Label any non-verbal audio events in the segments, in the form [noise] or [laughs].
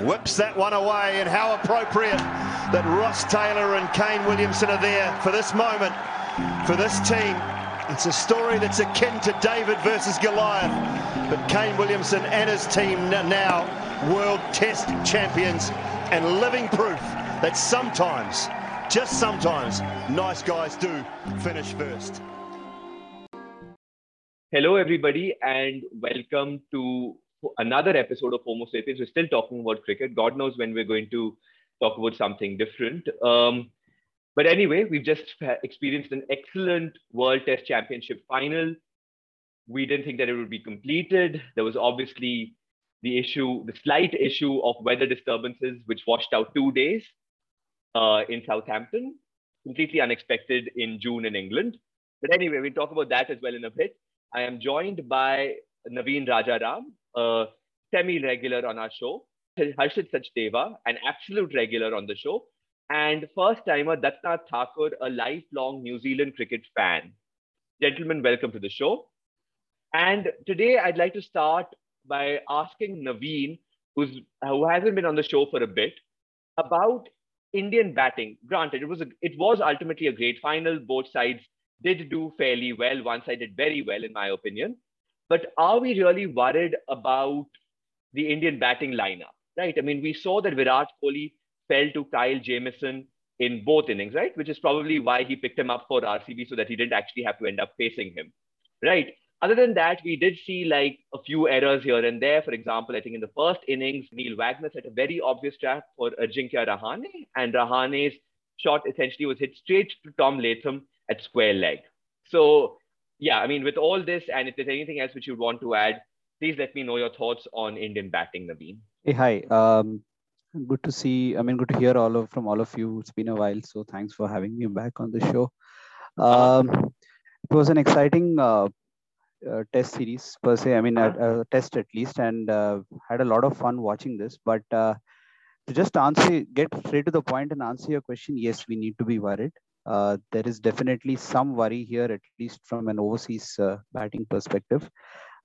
whips that one away, and how appropriate that Ross Taylor and Kane Williamson are there for this moment, for this team. It's a story that's akin to David versus Goliath, but Kane Williamson and his team now world test champions and living proof that sometimes, just sometimes, nice guys do finish first. Hello, everybody, and welcome to another episode of Homo Sapiens. We're still talking about cricket. God knows when we're going to talk about something different. Um, but anyway, we've just experienced an excellent World Test Championship final. We didn't think that it would be completed. There was obviously the issue, the slight issue of weather disturbances, which washed out two days uh, in Southampton, completely unexpected in June in England. But anyway, we'll talk about that as well in a bit. I am joined by Naveen Rajaram, a semi-regular on our show, Harshit Sachdeva, an absolute regular on the show, and first-timer Datta Thakur, a lifelong New Zealand cricket fan. Gentlemen, welcome to the show. And today I'd like to start by asking Naveen, who's, who hasn't been on the show for a bit, about Indian batting. Granted, it was a, it was ultimately a great final. Both sides did do fairly well. One side did very well, in my opinion. But are we really worried about the Indian batting lineup? Right. I mean, we saw that Virat Kohli fell to Kyle Jamieson in both innings, right? Which is probably why he picked him up for RCB so that he didn't actually have to end up facing him, right? Other than that, we did see like a few errors here and there. For example, I think in the first innings, Neil Wagner set a very obvious trap for Ajinkya Rahane, and Rahane's shot essentially was hit straight to Tom Latham at square leg. So yeah, I mean, with all this, and if there's anything else which you would want to add, please let me know your thoughts on Indian batting, Naveen. Hey, hi. Um, good to see. I mean, good to hear all of from all of you. It's been a while, so thanks for having me back on the show. Um, it was an exciting uh, uh, test series per se. I mean, a, a test at least, and uh, had a lot of fun watching this. But uh, to just answer, get straight to the point and answer your question, yes, we need to be worried uh, there is definitely some worry here, at least from an overseas uh, batting perspective.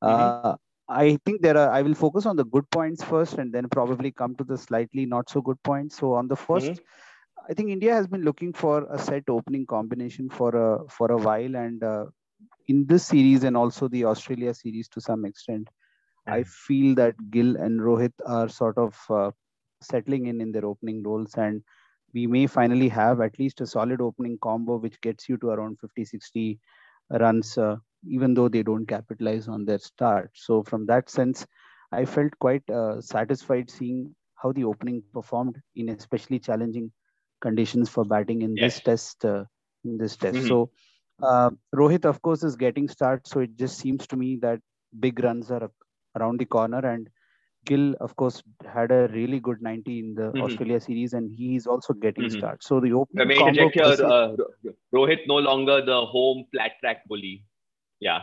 Mm-hmm. Uh, I think there are. I will focus on the good points first, and then probably come to the slightly not so good points. So on the 1st mm-hmm. I think India has been looking for a set opening combination for a for a while, and uh, in this series and also the Australia series to some extent, I mm-hmm. feel that Gill and Rohit are sort of uh, settling in in their opening roles and we may finally have at least a solid opening combo which gets you to around 50 60 runs uh, even though they don't capitalize on their start so from that sense i felt quite uh, satisfied seeing how the opening performed in especially challenging conditions for batting in yes. this test uh, in this test mm-hmm. so uh, rohit of course is getting start so it just seems to me that big runs are around the corner and Gill, of course, had a really good 90 in the mm-hmm. Australia series, and he's also getting mm-hmm. start. So the opening. The main ejector, uh, Rohit no longer the home flat track bully. Yeah.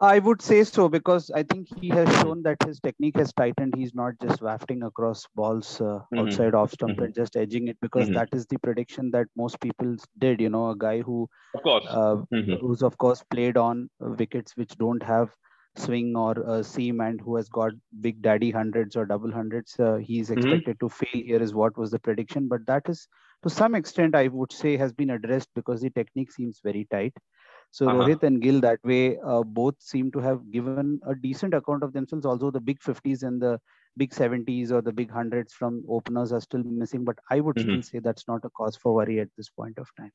I would say so because I think he has shown that his technique has tightened. He's not just wafting across balls uh, mm-hmm. outside off stump and mm-hmm. just edging it because mm-hmm. that is the prediction that most people did. You know, a guy who, of course, uh, mm-hmm. who's of course played on wickets which don't have swing or a seam and who has got big daddy hundreds or double hundreds, uh, he's mm-hmm. expected mm-hmm. to fail here, is what was the prediction. But that is to some extent, I would say, has been addressed because the technique seems very tight. So uh-huh. Rohit and Gill that way uh, both seem to have given a decent account of themselves. Although the big 50s and the big 70s or the big hundreds from openers are still missing, but I would mm-hmm. still say that's not a cause for worry at this point of time.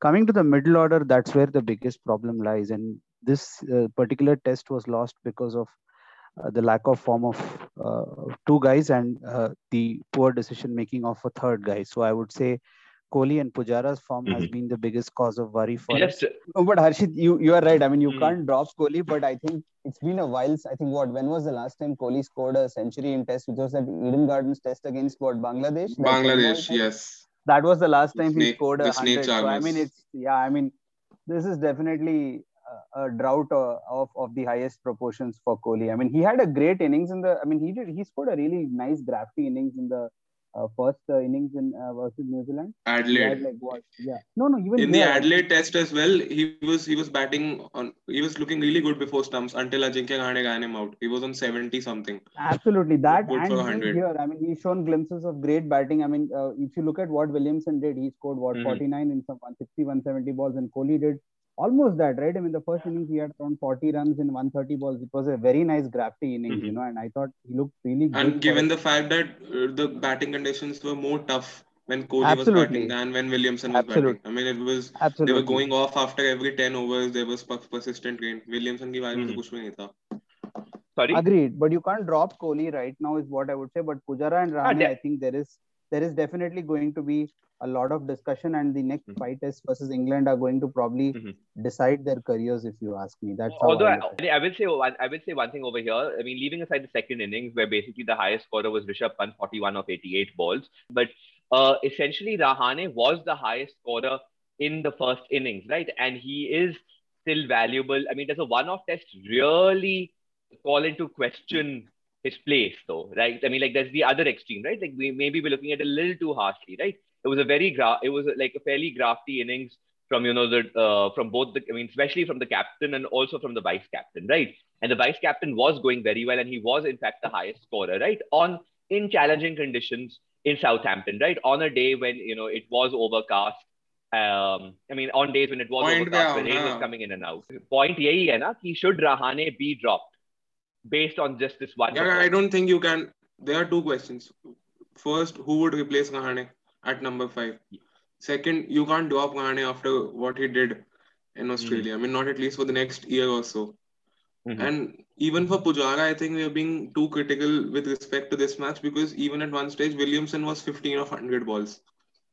Coming to the middle order, that's where the biggest problem lies, and this uh, particular test was lost because of uh, the lack of form of uh, two guys and uh, the poor decision making of a third guy. So I would say Kohli and Pujara's form mm-hmm. has been the biggest cause of worry for yes. us. No, but Harshit, you, you are right. I mean, you mm-hmm. can't drop Kohli, but I think it's been a while. I think what, when was the last time Kohli scored a century in test, which was that Eden Gardens test against what, Bangladesh? Bangladesh, yes. That was the last time snake, he scored a hundred. So, I mean, it's, yeah, I mean, this is definitely a drought uh, of of the highest proportions for Kohli. I mean, he had a great innings in the. I mean, he did. He scored a really nice drafty innings in the uh, first uh, innings in uh, versus New Zealand. Adelaide. Like what? Yeah. No, no. Even in the Adelaide Test as well, he was he was batting on. He was looking really good before stumps until Ajinkya Rahane ran him out. He was on seventy something. Absolutely, that Good and for 100. here, I mean, he's shown glimpses of great batting. I mean, uh, if you look at what Williamson did, he scored what Mhm. 49 in some 160, 170 balls, and Kohli did almost that, right? I mean, the first innings he had thrown 40 runs in 130 balls. It was a very nice grafty innings, mm-hmm. you know, and I thought he looked really good. And given the fact that uh, the batting conditions were more tough when Kohli was batting than when Williamson was Absolutely. batting. I mean, it was Absolutely. they were going off after every 10 overs. There was persistent rain. Williamson ki mm-hmm. kuch bhi nahi tha. Sorry. Agreed, but you can't drop Kohli right now, is what I would say. But Pujara and ah, Rahane, yeah. I think there is there is definitely going to be a lot of discussion, and the next Mhm. five tests versus England are going to probably Mhm. decide their careers, if you ask me. That's how Although I I, look at it. I will say one, I will say one thing over here. I mean, leaving aside the second innings, where basically the highest scorer was Rishabh Pant, 41 of 88 balls, but uh, essentially Rahane was the highest scorer in the first innings, right? And he is still valuable. I mean, does a one-off test really call into question his place, though, right? I mean, like that's the other extreme, right? Like we maybe we're looking at it a little too harshly, right? It was a very gra- it was like a fairly grafty innings from you know the uh, from both the I mean especially from the captain and also from the vice captain, right? And the vice captain was going very well, and he was in fact the highest scorer, right? On in challenging conditions in Southampton, right? On a day when you know it was overcast. Um, I mean, on days when it was Point overcast, पे when आओ rain was ना. coming in and out. Point यही है ना कि should Rahane be dropped based on just this one? Yeah, I don't think you can. There are two questions. First, who would replace Rahane at number five? Second, you can't drop Rahane after what he did in Australia. I mean, not at least for the next year or so. Mhm. And even for Pujara, I think we are being too critical with respect to this match because even at one stage, Williamson was 15 of 100 balls.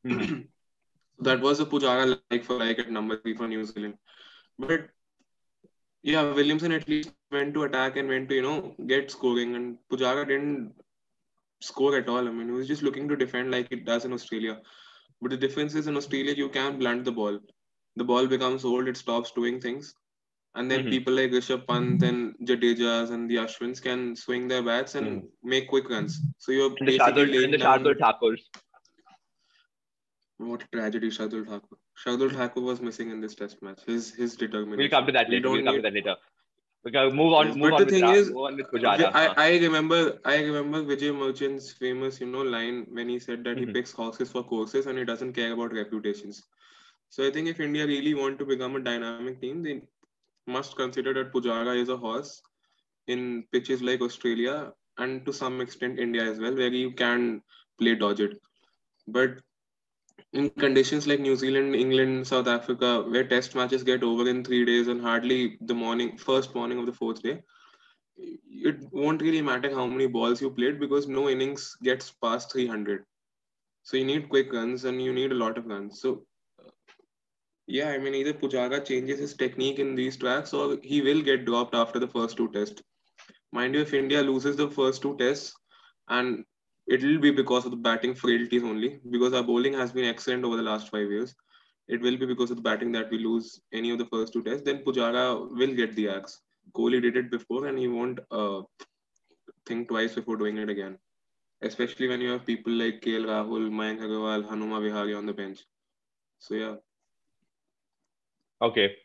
Mhm. [clears throat] that was a Pujara like for like at number three for New Zealand. But yeah, Williamson at least went to attack and went to, you know, get scoring. And Pujara didn't score at all. I mean, he was just looking to defend like it does in Australia. But the difference is in Australia, you can blunt the ball. The ball becomes old, it stops doing things. And then Mhm. people like Rishabh Pant and Jadejas and the Ashwins can swing their bats and Mhm. make quick runs. So you're And the basically Shardul, laying and the Shardul Thakurs. What a tragedy, Shardul Thakur. Shardul Thakur was missing in this test match. His his determination. We'll come to that later. We'll don't come to that later. Can move on. Move but on the thing is, move on with Pujara. I, Huh. I remember I remember Vijay Merchant's famous you know line when he said that Mhm. he picks horses for courses and he doesn't care about reputations. So I think if India really want to become a dynamic team, they must consider that Pujara is a horse in pitches like Australia and to some extent India as well, where you can play dodge it. But in conditions like New Zealand, England, South Africa, where test matches get over in three days and hardly the morning, first morning of the fourth day, it won't really matter how many balls you played because no innings gets past 300. So you need quick runs and you need a lot of runs. So yeah, I mean either Pujara changes his technique in these tracks or he will get dropped after the first two tests. Mind you, if India loses the first two tests and it will be because of the batting frailties only because our bowling has been excellent over the last five years. It will be because of the batting that we lose any of the first two tests. Then Pujara will get the axe. Kohli did it before and he won't uh, think twice before doing it again. Especially when you have people like KL Rahul, Mayank Agarwal, Hanuma Vihari on the bench. So yeah. Okay.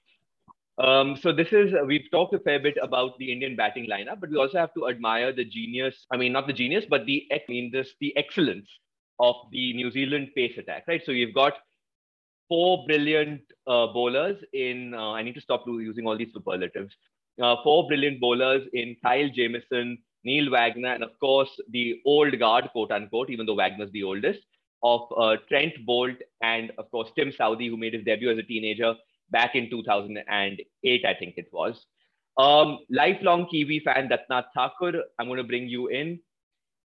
Um, so this is we've talked a fair bit about the Indian batting lineup, but we also have to admire the genius. I mean, not the genius, but the I mean this the excellence of the New Zealand pace attack, right? So you've got four brilliant uh, bowlers in. Uh, I need to stop using all these superlatives. Uh, four brilliant bowlers in Kyle Jamieson, Neil Wagner, and of course the old guard, quote unquote, even though Wagner's the oldest, of uh, Trent Boult and of course Tim Southey, who made his debut as a teenager back in 2008, I think it was. Um, lifelong Kiwi fan Datnath Thakur, I'm going to bring you in.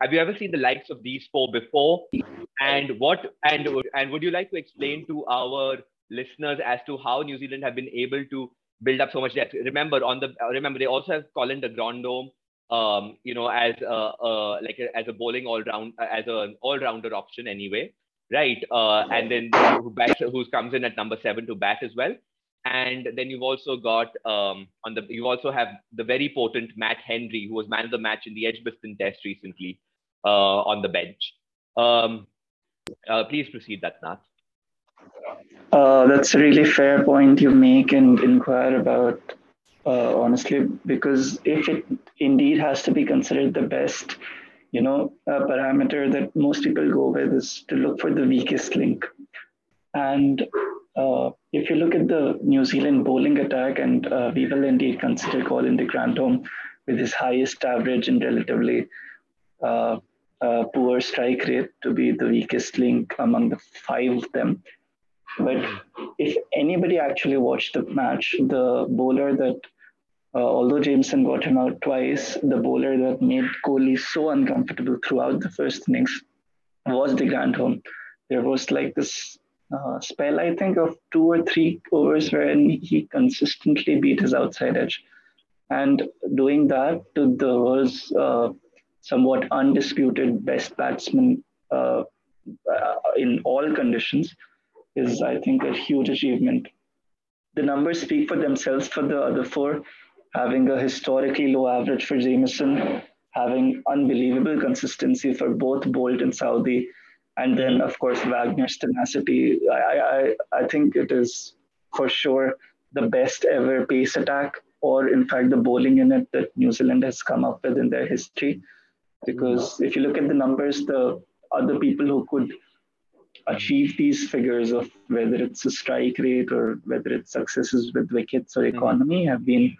Have you ever seen the likes of these four before? And what and and would you like to explain to our listeners as to how New Zealand have been able to build up so much depth? Remember on the remember they also have Colin de Grandhomme, um, you know, as a, like a, as a bowling all round as an all rounder option anyway, right? Uh, and then who bats, who comes in at number seven to bat as well. And then you've also got um, on the you also have the very potent Matt Henry, who was man of the match in the Edgbaston Test recently uh, on the bench. Um, uh, please proceed, Nath. Uh, that's a really fair point you make and inquire about, uh, honestly, because if it indeed has to be considered the best, you know, parameter that most people go with is to look for the weakest link. And uh, if you look at the New Zealand bowling attack, and uh, we will indeed consider Colin de Grandhomme with his highest average and relatively uh, uh, poor strike rate to be the weakest link among the five of them. But if anybody actually watched the match, the bowler that, uh, although Jamieson got him out twice, the bowler that made Kohli so uncomfortable throughout the first innings was de Grandhomme. There was like this uh, spell, I think, of two or three overs wherein he consistently beat his outside edge. And doing that to the world's uh, somewhat undisputed best batsman uh, uh, in all conditions is, I think, a huge achievement. The numbers speak for themselves for the other four, having a historically low average for Jamieson, having unbelievable consistency for both Boult and Southee, and then of course Wagner's tenacity. I, I, I think it is for sure the best ever pace attack, or in fact the bowling unit that New Zealand has come up with in their history. Because if you look at the numbers, the other people who could achieve these figures of whether it's a strike rate or whether it's successes with wickets or mm-hmm. economy have been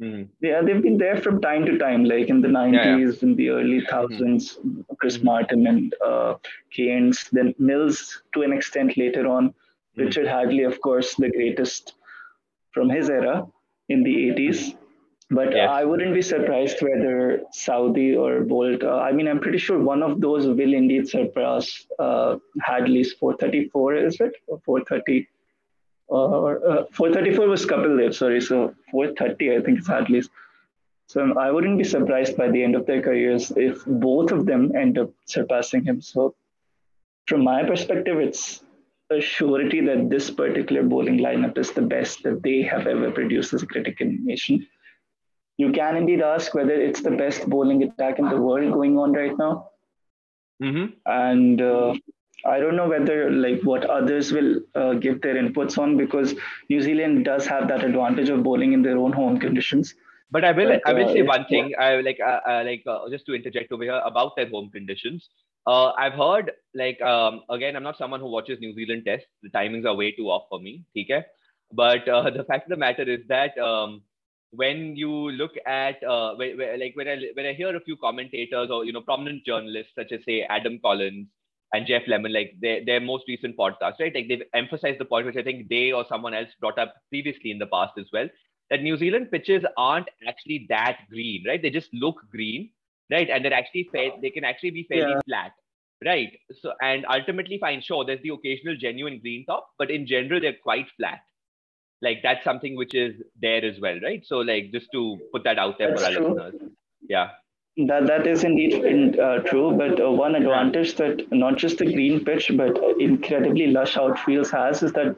Mm-hmm. Yeah, they've been there from time to time, like in the 90s, yeah, yeah. in the early 1000s, mm-hmm. Chris mm-hmm. Martin and uh, Cairns, then Mills to an extent later on. Mm-hmm. Richard Hadlee, of course, the greatest from his era in the 80s. But yeah. I wouldn't be surprised whether Southee or Boult, uh, I mean, I'm pretty sure one of those will indeed surpass uh, Hadlee's 434, is it? Or 430? Or uh, 434 was Kapil Dev, sorry. So 430, I think it's at least. So I wouldn't be surprised by the end of their careers if both of them end up surpassing him. So from my perspective, it's a surety that this particular bowling lineup is the best that they have ever produced as a cricket nation. You can indeed ask whether it's the best bowling attack in the world going on right now. Mm-hmm. And uh, I don't know whether like what others will uh, give their inputs on because New Zealand does have that advantage of bowling in their own home conditions. But I will I will uh, say one thing. I like uh, uh like uh, just to interject over here about their home conditions. Uh, I've heard like um, again I'm not someone who watches New Zealand tests. The timings are way too off for me. Okay, but [laughs] the fact of the matter is that. Um, when you look at uh, where, where, like when I when I hear a few commentators or you know prominent journalists such as say Adam Collins and Geoff Lemon, like their, their most recent podcast, right? Like they've emphasized the point, which I think they or someone else brought up previously in the past as well, that New Zealand pitches aren't actually that green, right? They just look green, right? And they're actually fair, they can actually be fairly yeah. flat, right? So, and ultimately, fine, sure, there's the occasional genuine green top, but in general, they're quite flat. Like that's something which is there as well, right? So, like just to put that out there that's for our true. listeners. Yeah. That that is indeed in, uh, true, but uh, one advantage that not just the green pitch but incredibly lush outfields has is that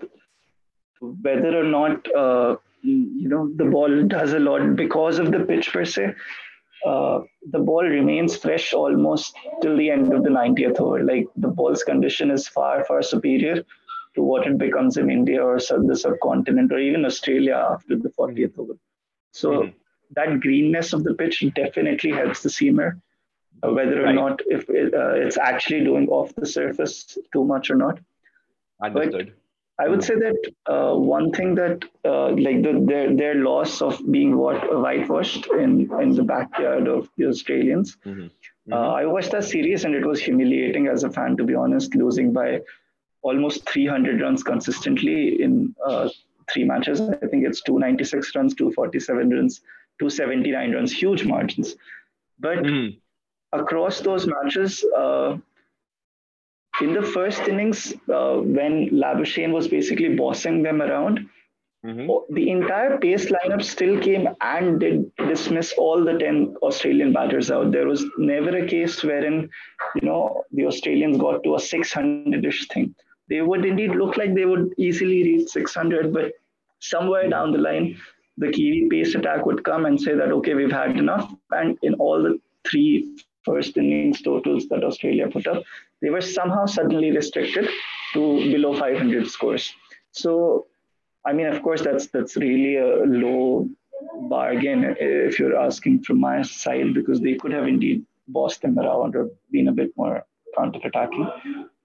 whether or not uh, you know the ball does a lot because of the pitch per se, uh, the ball remains fresh almost till the end of the 90th over. Like the ball's condition is far far superior to what it becomes in India or the subcontinent or even Australia after the 40th over. So. Mm-hmm that greenness of the pitch definitely helps the seamer, uh, whether or right. not if it, uh, it's actually doing off the surface too much or not. Understood. But I would say that uh, one thing that uh, like the, their their loss of being what whitewashed in in the backyard of the Australians. Mm-hmm. Mm-hmm. Uh, I watched that series and it was humiliating as a fan to be honest, losing by almost 300 runs consistently in uh, three matches. I think it's 296 runs, 247 runs, 279 runs, huge margins. But mm. across those matches, uh, in the first innings, uh, when Labuschagne was basically bossing them around, mm-hmm. the entire pace lineup still came and did dismiss all the 10 Australian batters out. There was never a case wherein, you know, the Australians got to a 600-ish thing. They would indeed look like they would easily reach 600, but somewhere down the line, the Kiwi pace attack would come and say that, okay, we've had enough. And in all the three first innings totals that Australia put up, they were somehow suddenly restricted to below 500 scores. So, I mean, of course, that's that's really a low bargain if you're asking from my side because they could have indeed bossed them around or been a bit more counter-attacking.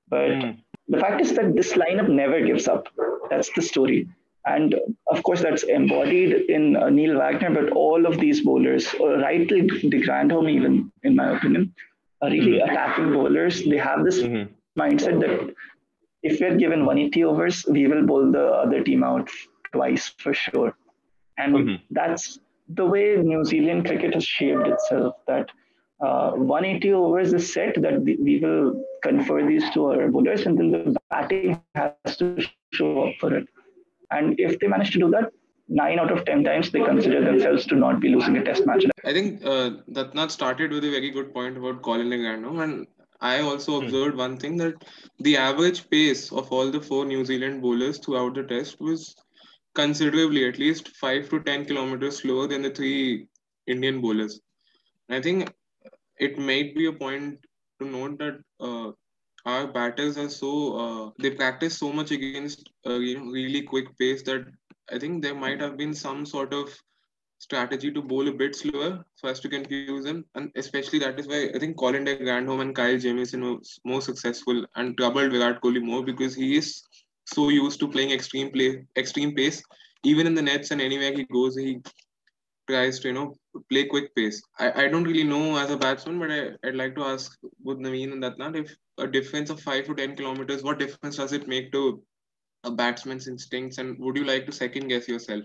But mm. the fact is that this lineup never gives up. That's the story. And of course, that's embodied in uh, Neil Wagner, but all of these bowlers, uh, right till de Grandhomme, even in my opinion, are really mm-hmm. attacking bowlers. They have this mm-hmm. mindset that if we're given 180 overs, we will bowl the other team out twice for sure. And mm-hmm. that's the way New Zealand cricket has shaped itself. That uh, 180 overs is set that we will confer these to our bowlers, and then the batting has to show up for it. And if they manage to do that, nine out of 10 times they consider themselves to not be losing a test match. I think uh, not started with a very good point about Colin de And I also hmm. observed one thing that the average pace of all the four New Zealand bowlers throughout the test was considerably, at least five to 10 kilometers slower than the three Indian bowlers. And I think it might be a point to note that uh, our batters are so uh, they practice so much against uh, you know really quick pace that I think there might have been some sort of strategy to bowl a bit slower so as to confuse them, and especially that is why I think Colin de Grandhomme and Kyle Jamieson was more successful and troubled Virat Kohli more because he is so used to playing extreme play, extreme pace. Even in the nets and anywhere he goes, he tries to you know play quick pace. I, I don't really know as a batsman, but I, I'd like to ask both Naveen and Datnat if a difference of 5 to 10 kilometers, what difference does it make to a batsman's instincts? And would you like to second guess yourself?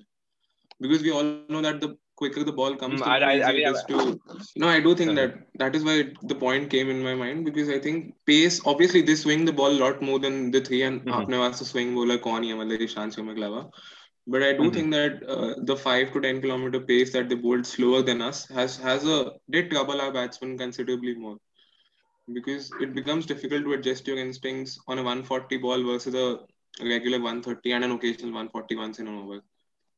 Because we all know that the quicker the ball comes, mm, I, I, I, to, No, I do think sorry. that that is why the point came in my mind because I think pace, obviously, they swing the ball a lot more than the three, and mm-hmm. aapne swing bowler kaun hai, ishan se but I do mm-hmm. think that uh, the five to ten kilometer pace that they bowled slower than us has has a did trouble our batsmen considerably more because it becomes difficult to adjust your instincts on a 140 ball versus a regular 130 and an occasional 140 once in an over.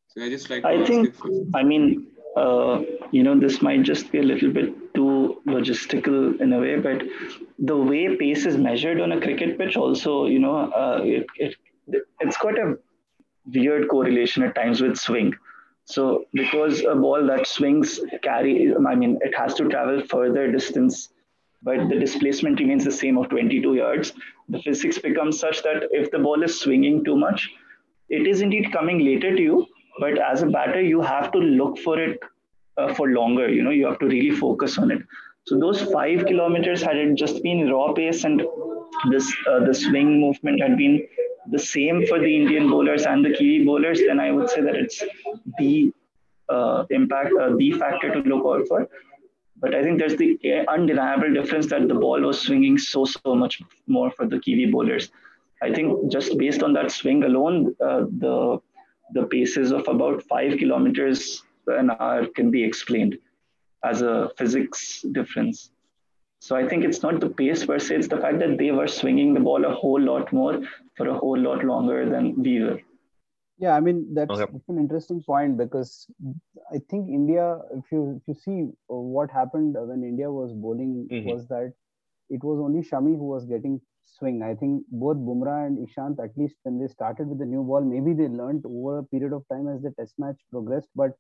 So I just like. I think. I mean, uh, you know, this might just be a little bit too logistical in a way, but the way pace is measured on a cricket pitch also, you know, uh, it, it it's got a weird correlation at times with swing. So because a ball that swings carry, I mean, it has to travel further distance, but the displacement remains the same of 22 yards. The physics becomes such that if the ball is swinging too much, it is indeed coming later to you, but as a batter, you have to look for it uh, for longer. You know, you have to really focus on it. So those five kilometers had it just been raw pace and this uh, the swing movement had been the same for the Indian bowlers and the Kiwi bowlers, then I would say that it's the uh, impact, uh, the factor to look out for. But I think there's the undeniable difference that the ball was swinging so, so much more for the Kiwi bowlers. I think just based on that swing alone, uh, the the paces of about five kilometers an hour can be explained as a physics difference. So I think it's not the pace per se, it's the fact that they were swinging the ball a whole lot more for a whole lot longer than we were. Yeah, I mean that's, okay. that's an interesting point because I think India, if you if you see what happened when India was bowling, mm-hmm. was that it was only Shami who was getting swing. I think both Bumrah and Ishant, at least when they started with the new ball, maybe they learned over a period of time as the test match progressed. But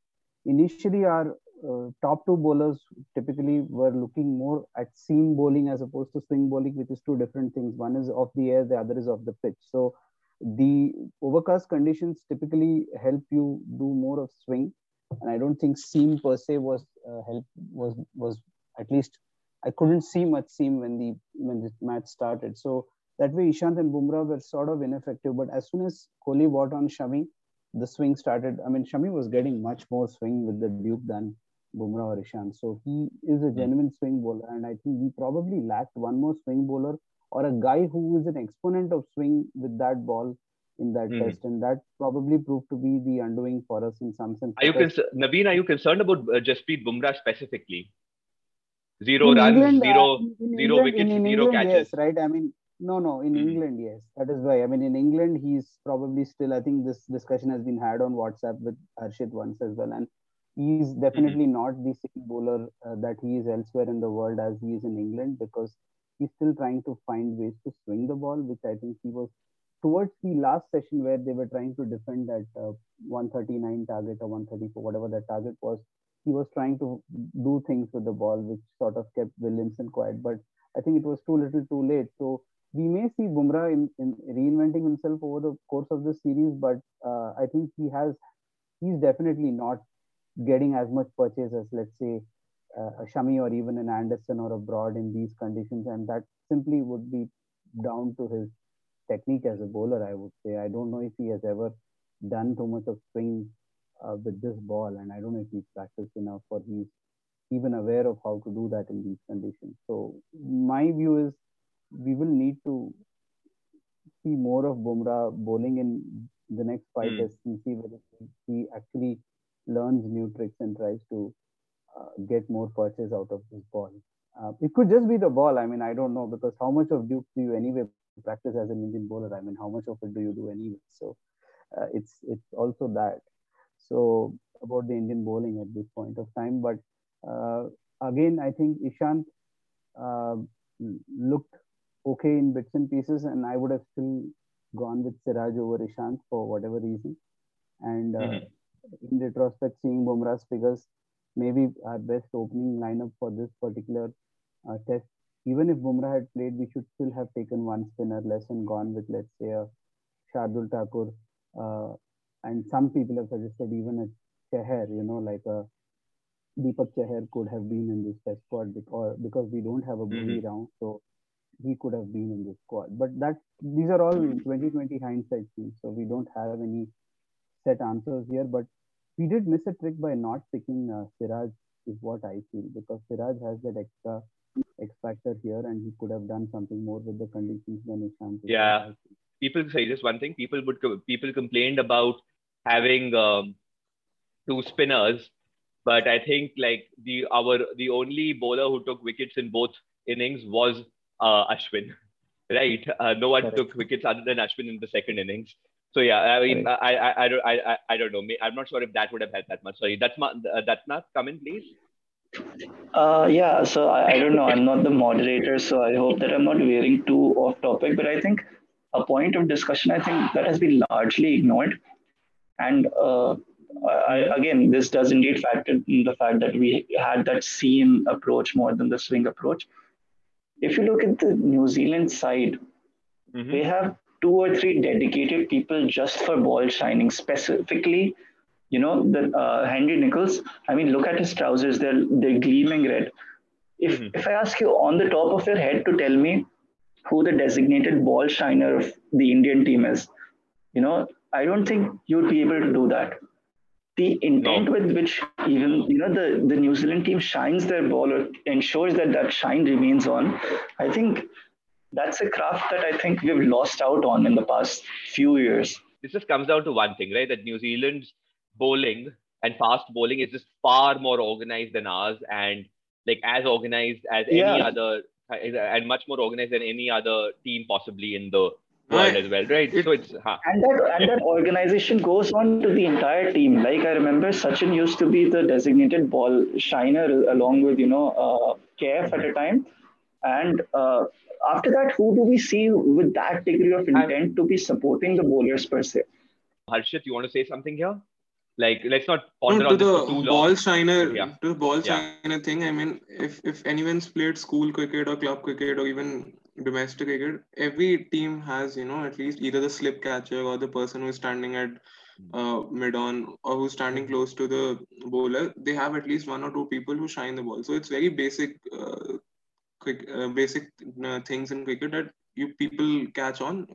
initially, our uh, top two bowlers typically were looking more at seam bowling as opposed to swing bowling, which is two different things. One is off the air, the other is off the pitch. So the overcast conditions typically help you do more of swing, and I don't think seam per se was uh, help was was at least I couldn't see much seam when the when the match started. So that way, Ishant and Bumrah were sort of ineffective. But as soon as Kohli bought on Shami, the swing started. I mean, Shami was getting much more swing with the Duke than Bumrah or Ishant. So he is a hmm. genuine swing bowler, and I think we probably lacked one more swing bowler or a guy who is an exponent of swing with that ball in that mm. test, and that probably proved to be the undoing for us in some sense. Are you concerned, Naveen? Are you concerned about uh, Jasprit Bumrah specifically? Zero in runs, England, zero, uh, zero England, wickets, zero England, catches. Yes, right. I mean, no, no. In mm. England, yes, that is why. I mean, in England, he's probably still. I think this discussion has been had on WhatsApp with Harshit once as well, and he's definitely mm-hmm. not the same bowler uh, that he is elsewhere in the world as he is in England because he's still trying to find ways to swing the ball, which I think he was towards the last session where they were trying to defend that uh, 139 target or 134, whatever that target was. He was trying to do things with the ball, which sort of kept Williamson quiet. But I think it was too little, too late. So we may see Bumrah in, in reinventing himself over the course of the series, but uh, I think he has he's definitely not getting as much purchase as let's say uh, a Shami or even an Anderson or a Broad in these conditions, and that simply would be down to his technique as a bowler. I would say I don't know if he has ever done too much of swing uh, with this ball, and I don't know if he's practiced enough or he's even aware of how to do that in these conditions. So my view is we will need to see more of Bumrah bowling in the next five mm. tests and see whether he actually learns new tricks and tries to uh, get more purchase out of this ball. Uh, it could just be the ball. I mean, I don't know because how much of Duke do you anyway practice as an Indian bowler? I mean, how much of it do you do anyway? So uh, it's it's also that. So about the Indian bowling at this point of time, but uh, again, I think Ishant uh, looked okay in bits and pieces, and I would have still gone with Siraj over Ishant for whatever reason. And uh, mm-hmm. In retrospect, seeing Bumrah's figures, maybe our best opening lineup for this particular uh, test. Even if Bumrah had played, we should still have taken one spinner less and gone with, let's say, a Shardul Thakur. Uh, and some people have suggested even a Chahar, you know, like a Deepak Chahar could have been in this test squad because, because we don't have a bully mm-hmm. round. So he could have been in this squad. But that these are all 2020 hindsight things. So we don't have any set answers here. But we did miss a trick by not picking uh, Siraj, is what I feel, because Siraj has that extra X factor here, and he could have done something more with the conditions than Ishant. Yeah, people say just one thing. People would people complained about having um, two spinners, but I think like the our the only bowler who took wickets in both innings was uh, Ashwin, [laughs] right? Uh, no one Correct. took wickets other than Ashwin in the second innings. So yeah, I mean, I, I, I, don't, I, I don't know. I'm not sure if that would have helped that much. Sorry, that's not, that's not come in, please. Uh, yeah, so I, I don't know. I'm not the moderator, so I hope that I'm not veering too off topic. But I think a point of discussion, I think that has been largely ignored. And uh, I, again, this does indeed factor in the fact that we had that seam approach more than the swing approach if you look at the New Zealand side, mm-hmm. they have two or three dedicated people just for ball shining specifically. You know, the uh, Henry Nicholls I mean, look at his trousers; they're they're gleaming red. If mm-hmm. if I ask you on the top of your head to tell me who the designated ball shiner of the Indian team is, you know, I don't think you'd be able to do that the intent no. with which even you know the, the New Zealand team shines their ball or ensures that that shine remains on, I think that's a craft that I think we've lost out on in the past few years. This just comes down to one thing, right? That New Zealand's bowling and fast bowling is just far more organized than ours, and like as organized as yeah. any other, and much more organized than any other team possibly in the world as well, right? so it's huh. and that and that organization goes on to the entire team. Like I remember, Sachin used to be the designated ball shiner along with you know uh, KF at a time, and uh, after that, who do we see with that degree of intent to be supporting the bowlers per se? Harshit, you want to say something here? Like, let's not ponder no, to the ball shiner, yeah. to the ball yeah. shiner thing. I mean, if if anyone's played school cricket or club cricket or even domestic cricket, every team has, you know, at least either the slip catcher or the person who's standing at uh, mid on or who's standing close to the bowler. They have at least one or two people who shine the ball. So it's very basic, uh, quick, uh, basic uh, things in cricket that you people catch on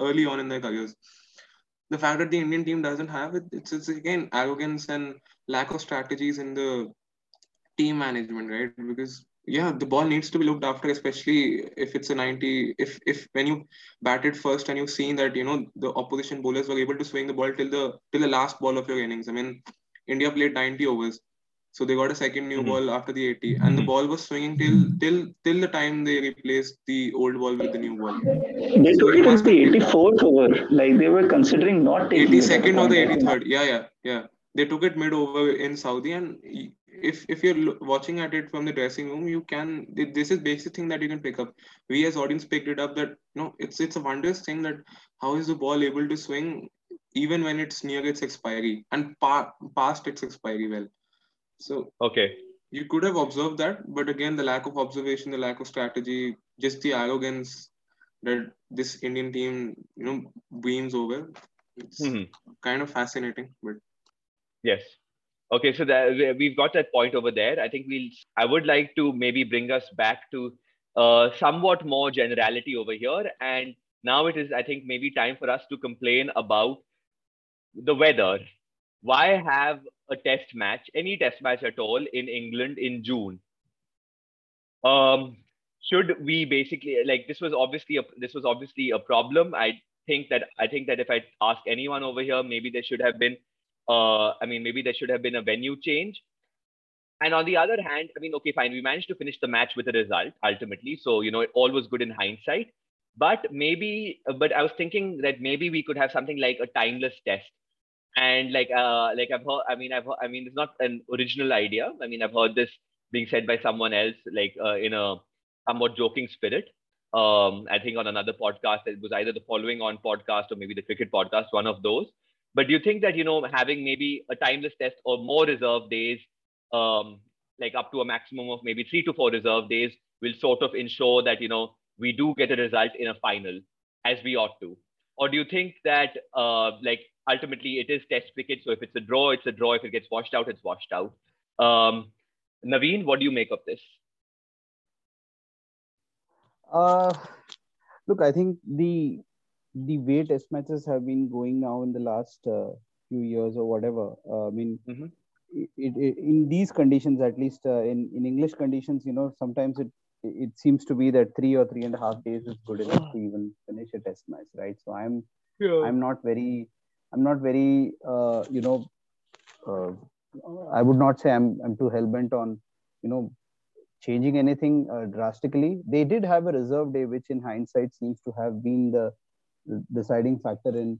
early on in their careers. The fact that the Indian team doesn't have it, it's, it's again arrogance and lack of strategies in the team management, right? Because yeah, the ball needs to be looked after, especially if it's a 90. If if when you batted first and you've seen that you know the opposition bowlers were able to swing the ball till the till the last ball of your innings. I mean, India played 90 overs, so they got a second new mm-hmm. ball after the 80, and the mm-hmm. ball was swinging till till till the time they replaced the old ball with the new ball. They so took it the 84th over, like they were considering not taking 82nd or the 83rd. Yeah, yeah, yeah. they took it mid over in Southee, and if if you're watching at it from the dressing room, you can. This is basic thing that you can pick up. We as audience picked it up that you know it's it's a wondrous thing that how is the ball able to swing even when it's near its expiry and pa- past its expiry well. So okay, you could have observed that, but again, the lack of observation, the lack of strategy, just the arrogance that this Indian team, you know, beams over. It's mm-hmm. kind of fascinating, but yes. Okay, so that, we've got that point over there. I think we'll. I would like to maybe bring us back to uh, somewhat more generality over here, and now it is. I think maybe time for us to complain about the weather. Why have a test match, any test match at all, in England in June? Um, should we basically like this was obviously a this was obviously a problem. I think that I think that if I ask anyone over here, maybe there should have been uh, I mean, maybe there should have been a venue change. And on the other hand, I mean, okay, fine, we managed to finish the match with a result ultimately. So, you know, it all was good in hindsight. But maybe, but I was thinking that maybe we could have something like a timeless test. And like, uh, like I've heard, I mean, I've, heard, I mean, it's not an original idea. I mean, I've heard this being said by someone else, like uh, in a somewhat joking spirit. Um, I think on another podcast, it was either the following on podcast or maybe the cricket podcast, one of those. But do you think that you know having maybe a timeless test or more reserve days, um, like up to a maximum of maybe three to four reserve days, will sort of ensure that you know we do get a result in a final as we ought to? Or do you think that uh, like ultimately it is test cricket, so if it's a draw, it's a draw. If it gets washed out, it's washed out. Um, Naveen, what do you make of this? Uh, look, I think the the way test matches have been going now in the last uh, few years or whatever uh, i mean mm-hmm. it, it, in these conditions at least uh, in in english conditions you know sometimes it it seems to be that three or three and a half days is good enough to even finish a test match right so i'm yeah. i'm not very i'm not very uh, you know uh, i would not say i'm i'm too hell-bent on you know changing anything uh, drastically they did have a reserve day which in hindsight seems to have been the deciding factor in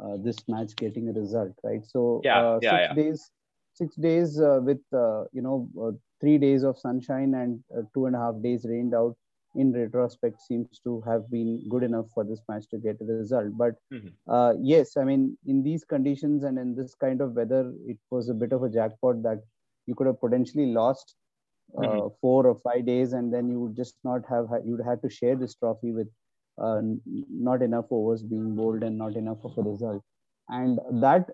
uh, this match getting a result, right? So yeah, uh, yeah, six yeah. days, six days uh, with uh, you know uh, three days of sunshine and uh, two and a half days rained out. In retrospect, seems to have been good enough for this match to get a result. But mm-hmm. yes, I mean, in these conditions and in this kind of weather, it was a bit of a jackpot that you could have potentially lost mm-hmm. four or five days, and then you would just not have you'd had to share this trophy with uh, not enough overs being bowled and not enough of a result. And that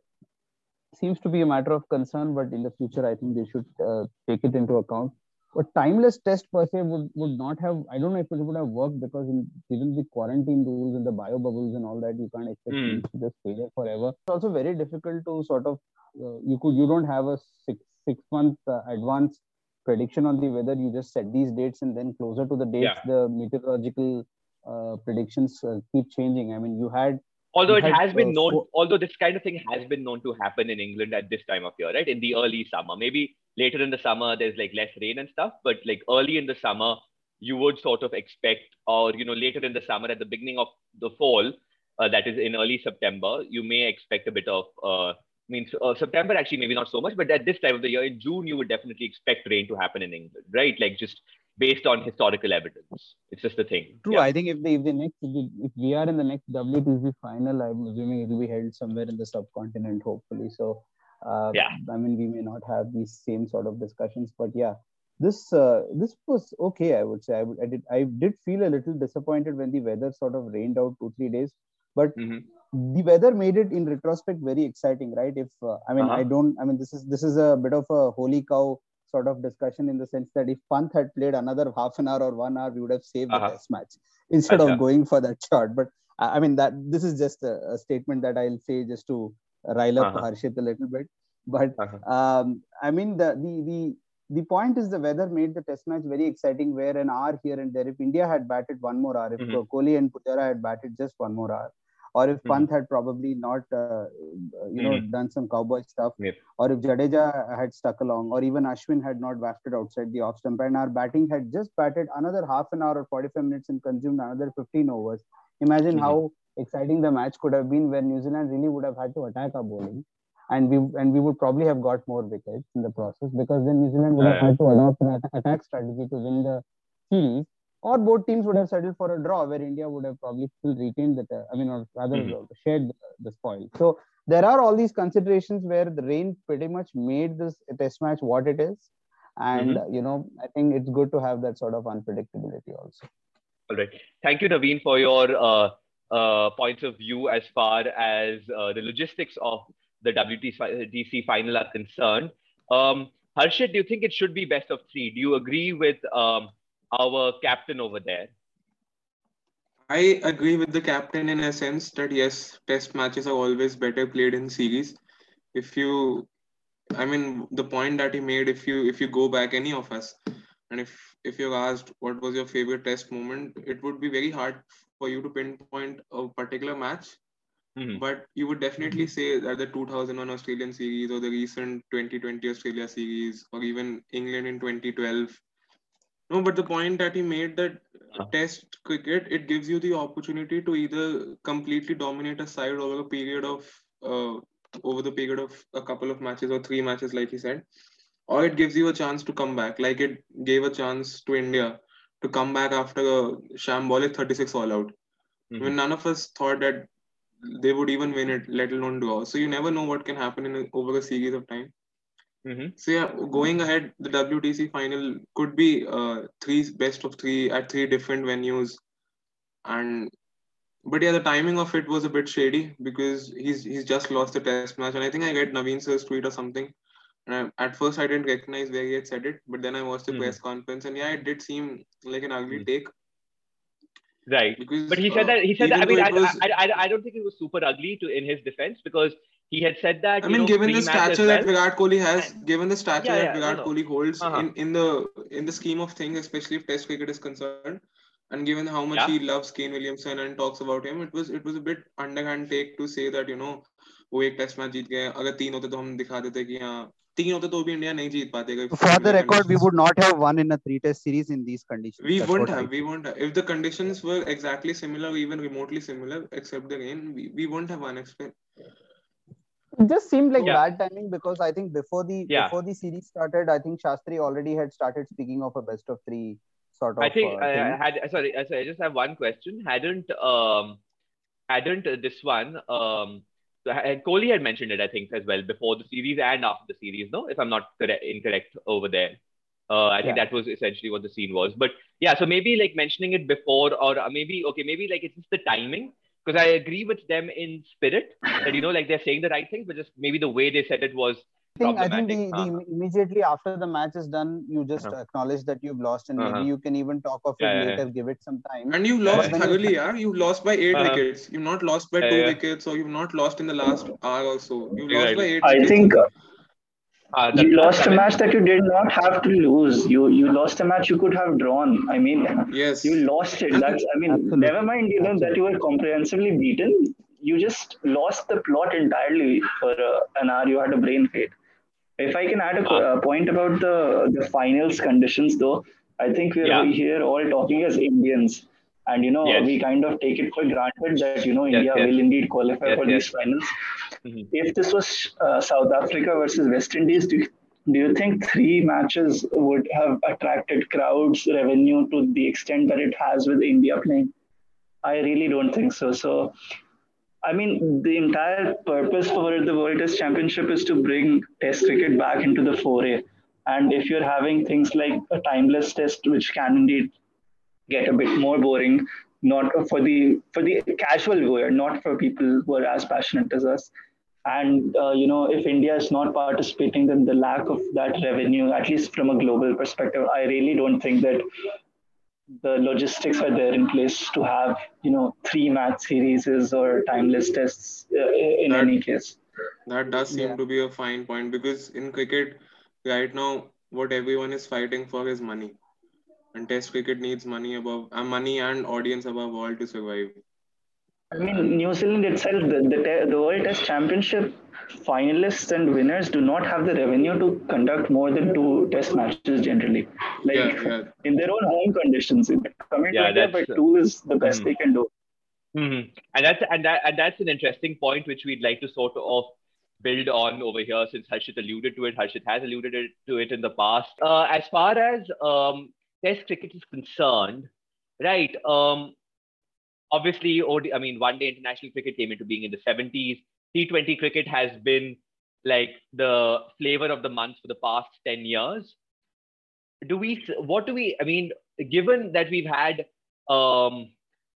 seems to be a matter of concern, but in the future, I think they should uh, take it into account. But timeless test per se would, would not have, I don't know if it would have worked because in, given the quarantine rules and the bio bubbles and all that, you can't expect mm. to just stay there forever. It's also very difficult to sort of, uh, you could, you don't have a six, six month uh, advance prediction on the weather. You just set these dates and then closer to the dates, yeah. the meteorological uh, predictions uh, keep changing. I mean, you had although it has been known although this kind of thing has been known to happen in england at this time of year right? In the early summer. Maybe later in the summer there's like less rain and stuff but like early in the summer you would sort of expect or you know later in the summer at the beginning of the fall uh, that is in early september you may expect a bit of uh, means uh, september actually maybe not so much but at this time of the year in june you would definitely expect rain to happen in england right? Like just based on historical evidence. It's just a thing. True. Yeah. I think if the if the next if, we are in the next WTC final, I'm assuming it will be held somewhere in the subcontinent, hopefully. So uh, yeah, I mean, we may not have these same sort of discussions, but yeah, this uh, this was okay. I would say I, would, I did I did feel a little disappointed when the weather sort of rained out two three days, but. Mm-hmm the weather made it in retrospect very exciting right if uh, i mean uh-huh. i don't i mean this is this is a bit of a holy cow sort of discussion in the sense that if Pant had played another half an hour or one hour, we would have saved uh-huh. the test match instead of going for that shot. But I mean that this is just a, a statement that I'll say just to rile up uh-huh. Harshit a little bit. But uh-huh. um, I mean the the the the point is the weather made the test match very exciting where an hour here and there if india had batted one more hour if mm-hmm. kohli and pujara had batted just one more hour or if mm-hmm. Pant had probably not, uh, you know, mm-hmm. done some cowboy stuff, yeah. or if Jadeja had stuck along, or even Ashwin had not wafted outside the off stump, and our batting had just batted another half an hour or 45 minutes and consumed another 15 overs. Imagine mm-hmm. how exciting the match could have been where New Zealand really would have had to attack our bowling. and we and we would probably have got more wickets in the process because then New Zealand would have had to adopt an attack strategy to win the series, or both teams would have settled for a draw where India would have probably still retained the, I mean, or rather mm-hmm. shared the, the spoil. So there are all these considerations where the rain pretty much made this test match what it is, and mm-hmm. you know, I think it's good to have that sort of unpredictability also. All right. Thank you, Naveen, for your uh, uh, points of view as far as uh, the logistics of the WTC final are concerned. Um, Harshit, do you think it should be best of three? Do you agree with um, our captain over there? I agree with the captain in a sense that yes, test matches are always better played in series. If you, I mean, the point that he made, if you if you go back, any of us, and if if you're asked what was your favorite test moment, it would be very hard for you to pinpoint a particular match Mm-hmm. But you would definitely say that the 2001 Australian series or the recent 2020 Australia series or even England in 2012. No, but the point that he made that uh-huh. test cricket, it gives you the opportunity to either completely dominate a side over a period of, uh, over the period of a couple of matches or three matches, like he said, or it gives you a chance to come back, like it gave a chance to India to come back after a shambolic 36 all out. Mm-hmm. I mean, none of us thought that they would even win it, let alone draw. So you never know what can happen in a, over a series of time. Mm-hmm. So yeah, going ahead, the WTC final could be uh, three best of three at three different venues, and but yeah, the timing of it was a bit shady because he's he's just lost the test match, and I think I read Naveen sir's tweet or something. And I, at first, I didn't recognize where he had said it, but then I watched the mm-hmm. press conference, and yeah, it did seem like an ugly mm-hmm. take. Right. Because, but he said that he said that. I mean, I, was, I, I, I don't think it was super ugly to in his defense because he had said that. I mean, know, given the stature that Virat Kohli has, given the stature yeah, yeah, that Virat no, Kohli holds uh-huh. in, in the in the scheme of things, especially if Test cricket is concerned, and given how much yeah. he loves Kane Williamson and talks about him, it was it was a bit underhand take to say that you know वो एक test match जीत गए अगर तीन होते तो हम दिखा देते कि हाँ तीन होते तो भी इंडिया नहीं जीत पाते for the record we would not have won in a three test series in these conditions we wouldn't have we wouldn't have if the conditions were exactly similar even remotely similar except the rain we, we wouldn't have won it just seemed like yeah. bad timing because I think before the yeah. before the series started, I think Shastri already had started speaking of a best of three sort of. I think uh, I had sorry, sorry, I just have one question. Hadn't um hadn't this one um so Kohli had mentioned it, I think, as well before the series and after the series. No, if I'm not correct, incorrect over there. Uh, I think yeah. that was essentially what the scene was. But yeah, so maybe like mentioning it before, or maybe okay, maybe like it's just the timing. Because I agree with them in spirit that you know, like they're saying the right things, but just maybe the way they said it was think I think the, the uh-huh. immediately after the match is done, you just uh-huh. acknowledge that you've lost, and uh-huh. maybe you can even talk of yeah, it later, yeah. give it some time. And you lost thoroughly, yeah. You lost by 8 uh-huh. wickets. You've not lost by two wickets, or you've not lost in the last hour or so. You lost right. by eight. I wickets. think. Uh, you lost a match that you did not have to lose. You you lost a match you could have drawn. I mean, yes, you lost it. That's I mean, Absolutely. never mind. You know that you were comprehensively beaten. You just lost the plot entirely for uh, an hour. You had a brain fade. If I can add a, uh, point about the the finals conditions, though, I think we're yeah. here all talking as Indians, and you know yes. we kind of take it for granted that you know yes, India yes. will indeed qualify for these finals. Mm-hmm. If this was uh, South Africa versus West Indies, do you, do you think three matches would have attracted crowds revenue to the extent that it has with India playing? I really don't think so. So I mean, the entire purpose for the World Test Championship is to bring Test cricket back into the foray. And if you're having things like a timeless test, which can indeed get a bit more boring, not for the for the casual viewer, not for people who are as passionate as us. And uh, you know, if India is not participating, then the lack of that revenue, at least from a global perspective, I really don't think that the logistics are there in place to have you know three match series or timeless tests uh, in that, any case. that does seem yeah. to be a fine point because in cricket right now what everyone is fighting for is money. And test cricket needs money above uh, money and audience above all to survive i mean new zealand itself the, the, the world test championship finalists and winners do not have the revenue to conduct more than two test matches generally. Like yeah, yeah. in their own home conditions. Coming yeah, together, but two is the best mm-hmm. they can do. Mm-hmm. And that's and that and that's an interesting point which we'd like to sort of build on over here since Harshit alluded to it. Harshit has alluded to it in the past. Uh, as far as um, Test cricket is concerned, right? Um, obviously, OD, I mean, one day international cricket came into being in the 70s. T20 cricket has been like the flavor of the month for the past 10 years. Do we, what do we, I mean, given that we've had um,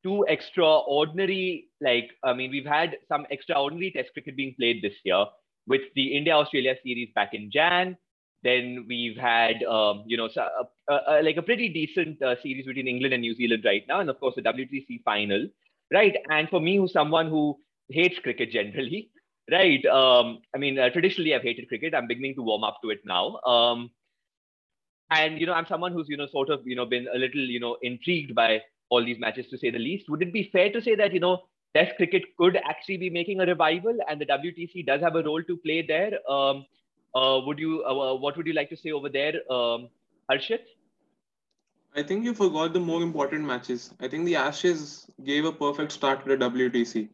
two extraordinary, like, I mean, we've had some extraordinary test cricket being played this year with the India Australia series back in Jan. Then we've had, um, you know, uh, uh, uh, like a pretty decent series between England and New Zealand right now. And of course, the WTC final, right? And for me, who's someone who hates cricket generally, [laughs] right? Um, I mean, traditionally, I've hated cricket. I'm beginning to warm up to it now. Um, and, you know, I'm someone who's, you know, sort of, you know, been a little, you know, intrigued by all these matches to say the least. Would it be fair to say that, you know, Test cricket could actually be making a revival and the WTC does have a role to play there? Um, would you, uh, what would you like to say over there, um, Harshit? I think you forgot the more important matches. I think the Ashes gave a perfect start to the WTC.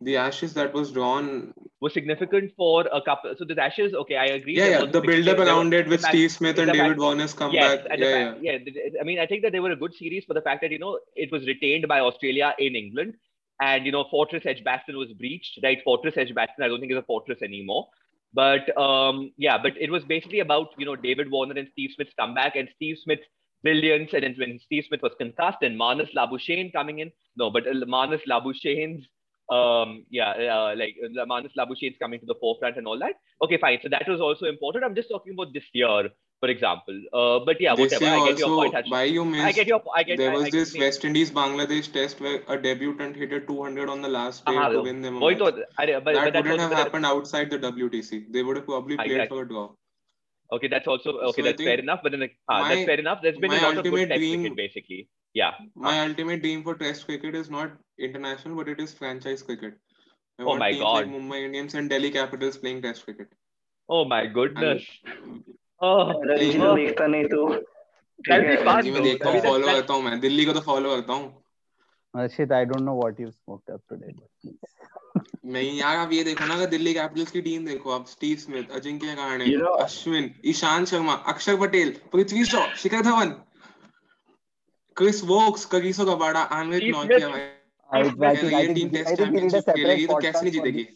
The Ashes that was drawn was significant for a couple. So the Ashes, okay, I agree. Yeah, yeah. The build-up around it with Steve Smith and David Warner's comeback. Yes, yeah, yeah, yeah. I mean, I think that they were a good series for the fact that you know it was retained by Australia in England, and you know Fortress Edgbaston was breached. Right, Fortress Edgbaston, I don't think is a fortress anymore. But um, yeah, but it was basically about you know David Warner and Steve Smith's comeback and Steve Smith's brilliance. And then when Steve Smith was concussed and Marnus Labuschagne coming in, no, but uh, Marnus Labuschagne's um yeah uh, like uh, Marnus Labuschagne's coming to the forefront and all that. Okay, fine. So that was also important. I'm just talking about this year for example. Uh, but yeah, this whatever. I get your point. Why you missed? I get your. I get. There was I, this West Indies Bangladesh test where a debutant hit a 200 on the last day uh-huh, to win them. Match. To, I, but, that but wouldn't have happened outside the WTC. They would have probably played exactly. for a draw. Okay, that's also okay. So that's fair enough. But then, uh, my, that's fair enough. There's been a lot of good test dream, cricket, basically. Yeah. My uh, ultimate dream for Test cricket is not international, but it is franchise cricket. I oh my god! Like Mumbai Indians and Delhi Capitals playing Test cricket. Oh my goodness! And, Ranji तो देखता नहीं तो। मैं देखता हूँ follow करता हूँ मैं। दिल्ली को तो फॉलो करता हूँ. नहीं यार आप ये देखो ना अगर दिल्ली कैपिटल्स की टीम देखो आप Steve Smith Ajinkya Rahane Ashwin Ishan Sharma Axar Patel Prithvi Shaw Shikhar Dhawan Chris Woakes Kagiso Rabada आनवित नौटिया भाई। ये टीम टेस्ट चैंपियनशिप खेलेगी तो कैसे नहीं जीतेगी?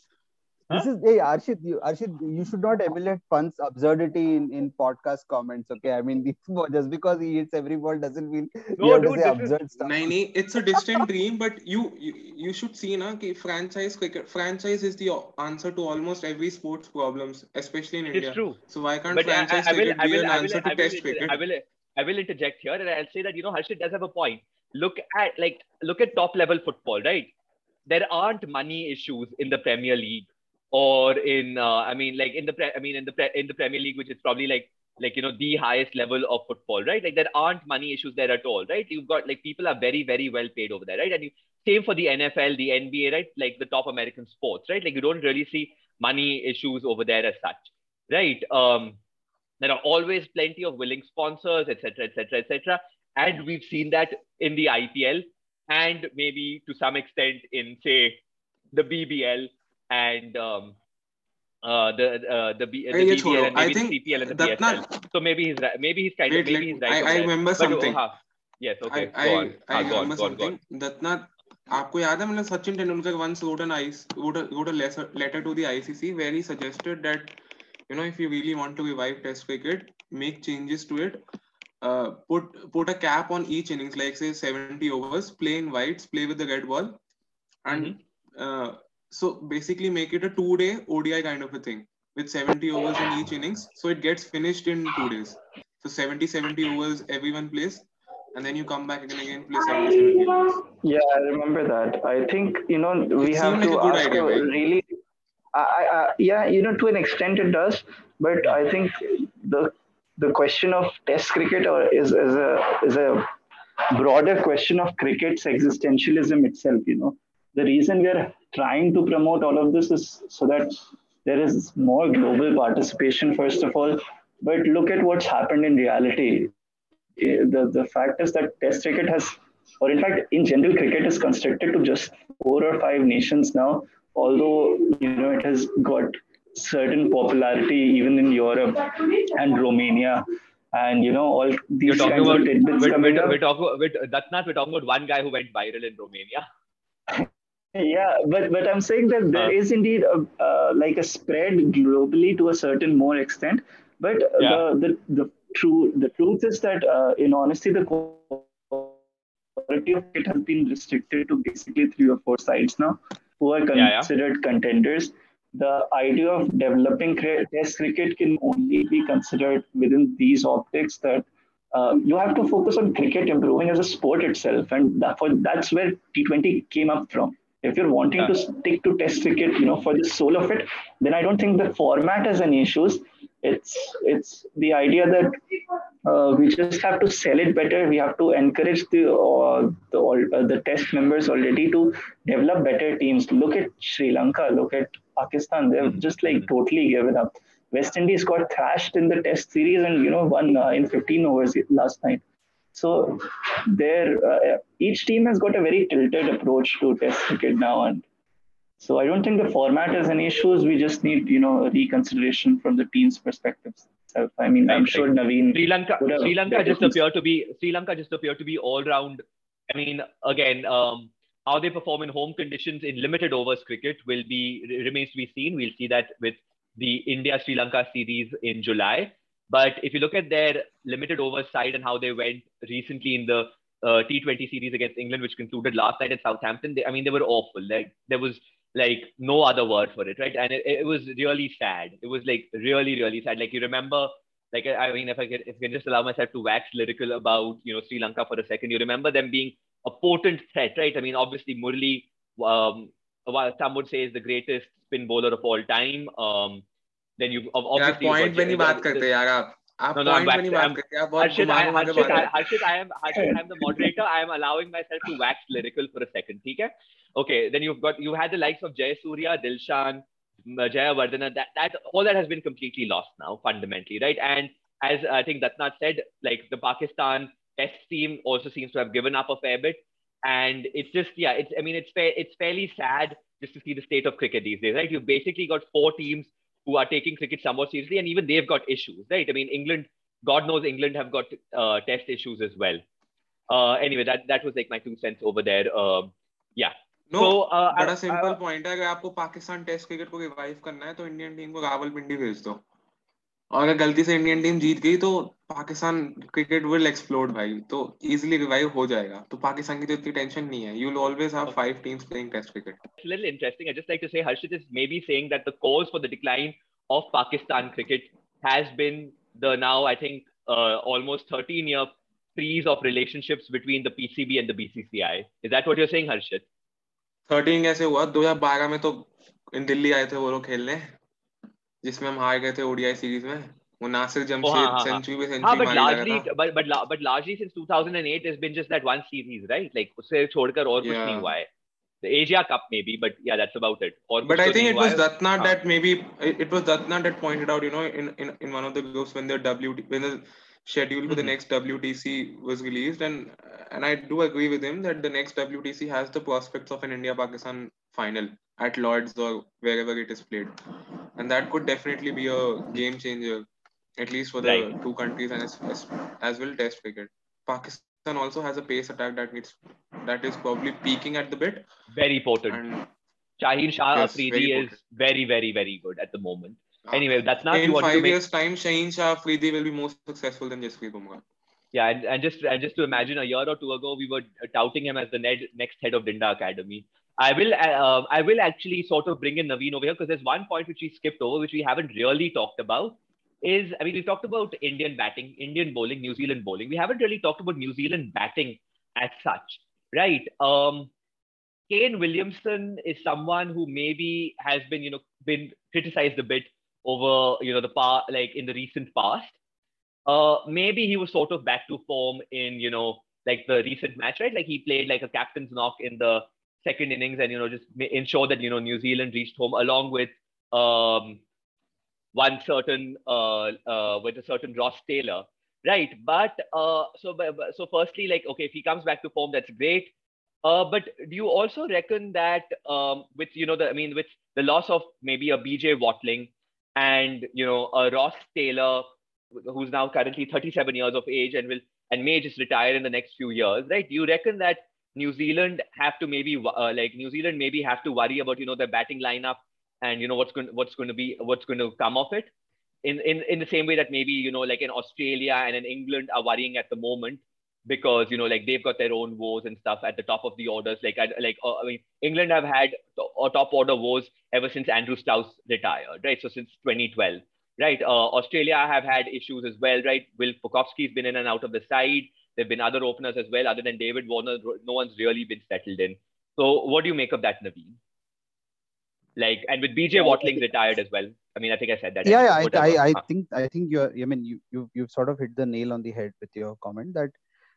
This is hey Arshit, you, Arshit, you should not emulate Pant's absurdity in, in podcast comments. Okay, I mean, [laughs] just because he hits every ball doesn't mean no, you have dude, to say absurd is, stuff. Naini, it's a distant dream, but you, you you should see na ki franchise cricket franchise is the answer to almost every sports problems, especially in it's India. It's true. So why can't but uh, franchise I, I, I will, cricket be an answer to Test cricket? I will I will interject here, and I'll say that you know Harshit does have a point. Look at like look at top level football, right? There aren't money issues in the Premier League or in uh, I mean like in the pre- I mean in the pre- in the Premier League, which is probably like like you know the highest level of football, right? Like there aren't money issues there at all, right? You've got like people are very very well paid over there, right? And you, same for the NFL, the NBA, right? Like the top American sports, right? Like you don't really see money issues over there as such, right? Um, there are always plenty of willing sponsors, etc., etc., etc. And we've seen that in the IPL and maybe to some extent in say the BBL and um, uh, the uh, the, B, the BBL and maybe the CPL and the PSL. Not... So maybe he's right. Maybe he's kind Wait, of maybe he's right. I, I remember but, something. Uh, yes. Okay. I, go on. I, I uh, remember go on, something. Go on. That not. आपको याद है मतलब Sachin Tendulkar once wrote an ice wrote a, wrote a letter, letter to the ICC where he suggested that you know if you really want to revive Test cricket, make changes to it. Uh, put put a cap on each innings, like say 70 overs, play in whites, play with the red ball, and mm-hmm. uh, so basically make it a two day ODI kind of a thing with 70 overs in each innings. So it gets finished in two days. So 70, 70 overs everyone plays. And then you come back again again play 70, 70 overs. Yeah, I remember that. I think, you know, we it have to like ask idea, right? really, I, I, yeah, you know, to an extent it does. But I think the the question of test cricket or is, is a is a broader question of cricket's existentialism itself, you know the reason we are trying to promote all of this is so that there is more global participation, first of all. But look at what's happened in reality. Eh, the, the fact is that Test cricket has, or in fact, in general, cricket is constricted to just four or five nations now, although you know it has got certain popularity even in Europe and Romania. And you know all these You're talking kinds about of tidbits we're, coming we're, up. we're talking with Datnath, we're talking about one guy who went viral in Romania. [laughs] Yeah, but but I'm saying that there is indeed a, uh, like a spread globally to a certain more extent. But Yeah. the, the the true the truth is that uh, in honesty, the quality of it has been restricted to basically three or four sides now, who are Yeah, yeah. considered contenders. The idea of developing Test cricket can only be considered within these optics that uh, you have to focus on cricket improving as a sport itself, and that, for, that's where T20 came up from. If you're wanting to stick to Test cricket, you know, for the soul of it, then I don't think the format has any issues. It's it's the idea that uh, we just have to sell it better. We have to encourage the uh, the uh, the Test members already to develop better teams. Look at Sri Lanka. Look at Pakistan. They've Mhm. just like totally given up. West Indies got thrashed in the Test series and you know won uh, in 15 overs last night. So there, uh, each team has got a very tilted approach to Test cricket now, and so I don't think the format has any issues. We just need you know a reconsideration from the team's perspectives. I mean, I'm sure Naveen. Sri Lanka, Sri Lanka just appear to be Sri Lanka just appear to be all round. I mean, again, um, how they perform in home conditions in limited overs cricket will be remains to be seen. We'll see that with the India Sri Lanka series in July. But if you look at their limited overs side and how they went recently in the uh, T20 series against England, which concluded last night at Southampton, they, I mean, they were awful. Like there was like no other word for it, right? And it, it was really sad. It was like really, really sad. Like you remember like I mean, if I can, if I can just allow myself to wax lyrical about you know Sri Lanka for a second, you remember them being a potent threat, right? I mean, obviously Murli, um, while some would say is the greatest spin bowler of all time. Um, then you obviously. यार point पे नहीं बात करते about. आप आप no, no, I am नहीं बात करते Harshit, I, Harshit, Harshit, I am Harshit, I am the [laughs] moderator. I am allowing myself to wax lyrical for a second. Okay. Okay, then you've got you had the likes of Jayasuriya, Dilshan, Jayawardene. That that all that has been completely lost now, fundamentally, right? And as I think Datnath said, like the Pakistan Test team also seems to have given up a fair bit, and it's just yeah, it's I mean it's fair, it's fairly sad just to see the state of cricket these days, right? You've basically got four teams who are taking cricket somewhat seriously, and even they've got issues, right? I mean, England, God knows England have got uh, test issues as well. Uh, anyway, that that was like my two cents over there. Um, yeah. No So, uh, बड़ा I- simple I- point है अगर आपको Pakistan test cricket को revive करना है तो Indian team को रावलपिंडी भेज दो और अगर गलती से इंडियन टीम जीत गई तो पाकिस्तान क्रिकेट विल एक्सप्लोड भाई। तो इजीली रिवाइव हो जाएगा। तो पाकिस्तान की तो इतनी टेंशन नहीं है। You will always have five teams playing test cricket little interesting I just like to say Harshit is maybe saying that the cause for the decline of Pakistan cricket has been the now I think almost 13 year freeze of relationships between the PCB and the BCCI is that what you are saying Harshit 13 कैसे हुआ? 2012 में तो इन दिल्ली आए थे वो लोग खेलने। जिसमें हम हार गए थे ओडीआई सीरीज में वो नासिर Oh, जमशेद हाँ, हाँ, हाँ. सेंचुरी पे Ah, सेंचुरी but मारी लगा largely, था but but la- but largely since 2008, there's been just that one series, right? Like उससे छोड़कर और कुछ Yeah. नहीं हुआ है. The Asia Cup maybe, but yeah, that's about it. और But कुछ I तो think नहीं it हुआ was है. Datna हाँ. that maybe it, it was Datna that pointed out, you know, in, in, in one of the groups when the WT when the schedule for the Mhm. next WTC was released, and and I do agree with him that the next WTC has the prospects of an India Pakistan final at Lords or wherever it is played, and that could definitely be a game changer, at least for the Right. two countries and as, as, as well Test cricket. Pakistan also has a pace attack that needs that is probably peaking at the bit, Very potent. and Shaheen Shah Yes, Afridi is potent. very, very, very good at the moment. Anyway, that's not in five make. years' time, Shaheen Shah Afridi will be more successful than Jasprit Bumrah. Yeah, and, and just and just to imagine, a year or two ago, we were touting him as the ned, next head of Dinda Academy. I will uh, I will actually sort of bring in Naveen over here because there's one point which we skipped over, which we haven't really talked about. Is I mean, we talked about Indian batting, Indian bowling, New Zealand bowling. We haven't really talked about New Zealand batting as such, right? Um, Kane Williamson is someone who maybe has been, you know, been criticized a bit over, you know, the par like in the recent past. Uh, maybe he was sort of back to form in, you know, like the recent match, right? Like he played like a captain's knock in the second innings and, you know, just ensure that, you know, New Zealand reached home along with um, one certain, uh, uh, with a certain Ross Taylor, right? But uh, so, so firstly, like, okay, if he comes back to form, that's great. Uh, but do you also reckon that um, with you know the I mean with the loss of maybe a BJ Watling and you know a Ross Taylor who's now currently 37 years of age and will and may just retire in the next few years, right? Do you reckon that New Zealand have to maybe uh, like New Zealand maybe have to worry about you know their batting lineup and you know what's going what's going to be what's going to come of it. In in in the same way that maybe you know like in Australia and in England are worrying at the moment because you know like they've got their own woes and stuff at the top of the orders. Like I, like uh, I mean England have had a top order woes ever since Andrew Strauss retired right? So since 2012 right? Uh, Australia have had issues as well right? Will Pucovski's been in and out of the side there've been other openers as well other than David Warner no one's really been settled in. So what do you make of that Naveen? Like and with BJ Watling retired as well. I mean, I think I said that. Yeah, yeah I, I, I, think I think you're. I mean, you you you've sort of hit the nail on the head with your comment that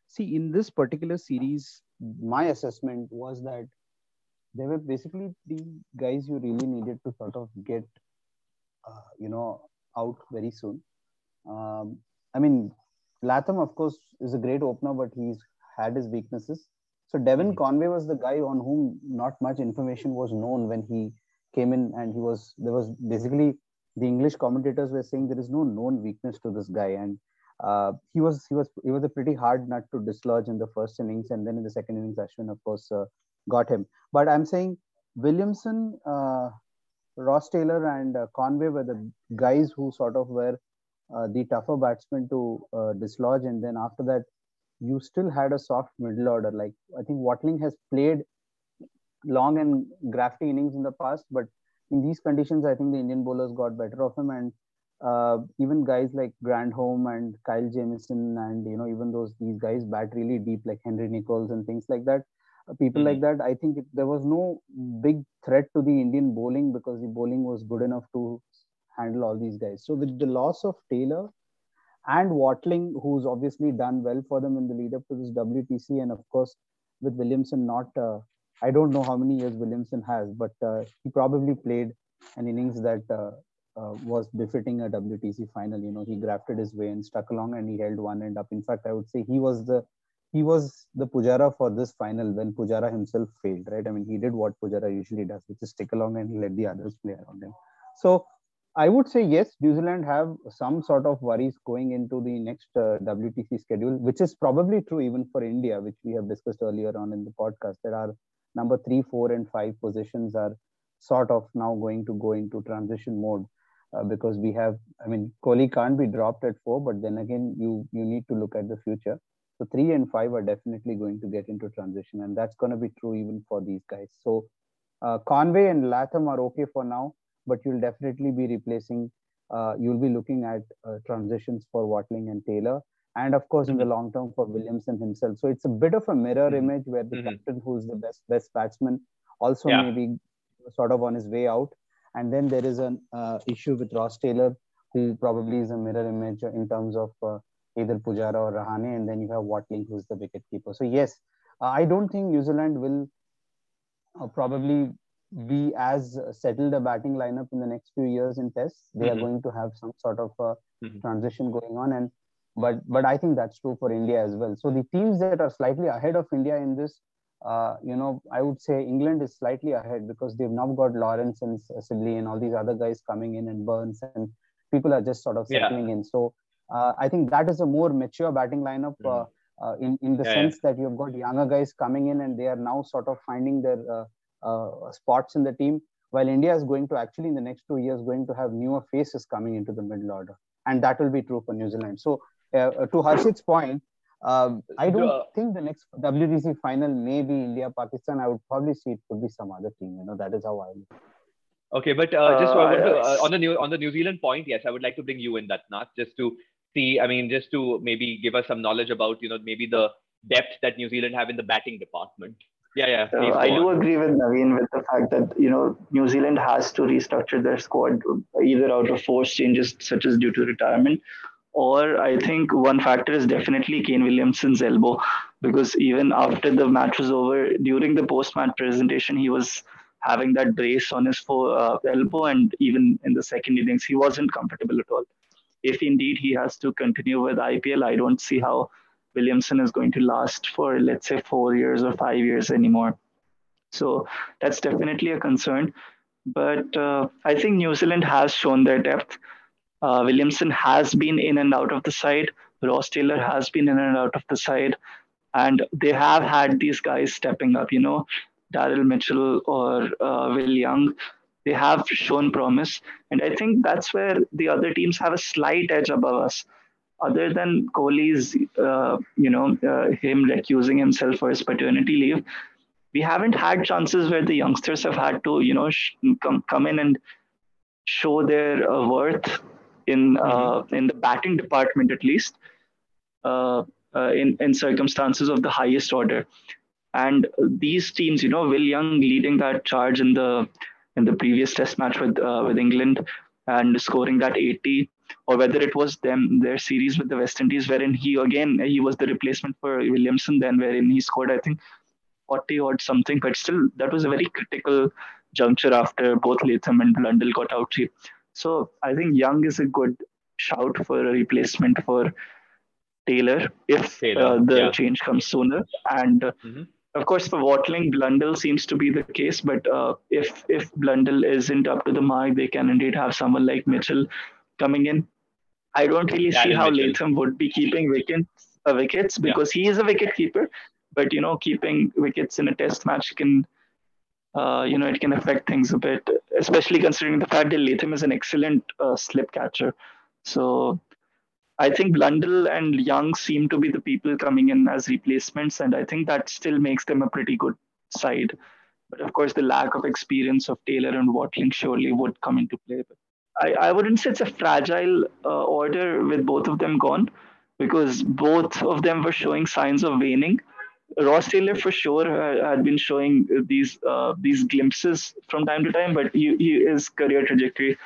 see in this particular series my assessment was that there were basically the guys you really needed to sort of get uh, you know out very soon. Um, i mean latham of course is a great opener but he's had his weaknesses so devon mm-hmm. conway was the guy on whom not much information was known when he came in and he was there was basically the english commentators were saying there is no known weakness to this guy and uh, he was he was he was a pretty hard nut to dislodge in the first innings, and then in the second innings, Ashwin of course uh, got him. But I'm saying Williamson, uh, Ross Taylor, and uh, Conway were the guys who sort of were the tougher batsmen to uh, dislodge, and then after that, you still had a soft middle order. Like I think Watling has played long and grafty innings in the past, but in these conditions, I think the Indian bowlers got better of him and uh, even guys like Grandhomme and Kyle Jamieson and you know even those these guys bat really deep like Henry Nicholls and things like that. Uh, people mm-hmm. like that, I think it, there was no big threat to the Indian bowling because the bowling was good enough to handle all these guys. So with the loss of Taylor and Watling, who's obviously done well for them in the lead up to this WTC, and of course with Williamson not. Uh, I don't know how many years Williamson has, but uh, he probably played an innings that uh, uh, was befitting a WTC final. You know, he grafted his way and stuck along, and he held one end up. In fact, I would say he was the he was the Pujara for this final when Pujara himself failed. Right? I mean, he did what Pujara usually does, which is stick along and let the others play around him. So. I would say yes, New Zealand have some sort of worries going into the next uh, WTC schedule, which is probably true even for India, which we have discussed earlier on in the podcast. There are number three, four, and five positions are sort of now going to go into transition mode uh, because we have, I mean, Kohli can't be dropped at four, but then again, you you need to look at the future. So three and five are definitely going to get into transition, and that's going to be true even for these guys. So uh, Conway and Latham are okay for now, but you'll definitely be replacing. Uh, you'll be looking at uh, transitions for Watling and Taylor, and of course, in the mm-hmm. long term for Williamson himself. So it's a bit of a mirror mm-hmm. image where the mm-hmm. captain, who's the best best batsman, also yeah. maybe sort of on his way out and then there is an uh, issue with Ross Taylor, who probably is a mirror image in terms of uh, either Pujara or Rahane, and then you have Watling, who's the wicket keeper. So yes, uh, I don't think New Zealand will uh, probably be as settled a batting lineup in the next few years in tests. They mm-hmm. are going to have some sort of mm-hmm. transition going on, and but but I think that's true for India as well. So the teams that are slightly ahead of India in this uh, you know, I would say England is slightly ahead because they've now got Lawrence and Sibley and all these other guys coming in and Burns and people are just sort of settling yeah. in. So uh, I think that is a more mature batting lineup mm. uh, in, in the yeah, sense yeah. that you've got younger guys coming in and they are now sort of finding their uh, uh, spots in the team. While India is going to actually in the next two years going to have newer faces coming into the middle order, and that will be true for New Zealand. So, to Harshit's point, um, I don't uh, think the next WTC final may be India Pakistan. I would probably see it could be some other team. You know, that is how I look. Okay, but uh, just uh, to, uh, on the new on the New Zealand point, yes, I would like to bring you in that, not just to see. I mean, just to maybe give us some knowledge about you know maybe the depth that New Zealand have in the batting department. Yeah, yeah. I do agree with Naveen with the fact that you know New Zealand has to restructure their squad either out of force changes such as due to retirement or I think one factor is definitely Kane Williamson's elbow because even after the match was over, during the post-match presentation, he was having that brace on his fo- uh, elbow, and even in the second innings, he wasn't comfortable at all. If indeed he has to continue with IPL, I don't see how Williamson is going to last for let's say four years or five years anymore. So that's definitely a concern. But uh, I think New Zealand has shown their depth. Uh, Williamson has been in and out of the side. Ross Taylor has been in and out of the side. And they have had these guys stepping up, you know, Daryl Mitchell or uh, Will Young. They have shown promise. And I think that's where the other teams have a slight edge above us. Other than Kohli's, uh, you know, uh, him recusing himself for his paternity leave, we haven't had chances where the youngsters have had to, you know, sh- come come in and show their uh, worth in uh, mm-hmm. in the batting department at least, uh, uh, in in circumstances of the highest order. And these teams, you know, Will Young leading that charge in the in the previous Test match with uh, with England and scoring that 80, or whether it was them their series with the West Indies, wherein he again he was the replacement for Williamson, then wherein he scored I think 40 or something, but still that was a very critical juncture after both Latham and Blundell got out. So I think Young is a good shout for a replacement for Taylor if Taylor, uh, the yeah. change comes sooner. And uh, mm-hmm. of course, for Watling, Blundell seems to be the case. But uh, if if Blundell isn't up to the mark, they can indeed have someone like Mitchell coming in. I don't really see how Mitchell. Latham would be keeping wickets, uh, wickets because yeah. he is a wicket keeper but you know keeping wickets in a test match can uh, you know it can affect things a bit especially considering the fact that Latham is an excellent uh, slip catcher so I think Blundell and Young seem to be the people coming in as replacements and I think that still makes them a pretty good side but of course the lack of experience of Taylor and Watling surely would come into play I, I wouldn't say it's a fragile uh, order with both of them gone because both of them were showing signs of waning Ross Taylor for sure had been showing these uh, these glimpses from time to time, but he, he, his career trajectory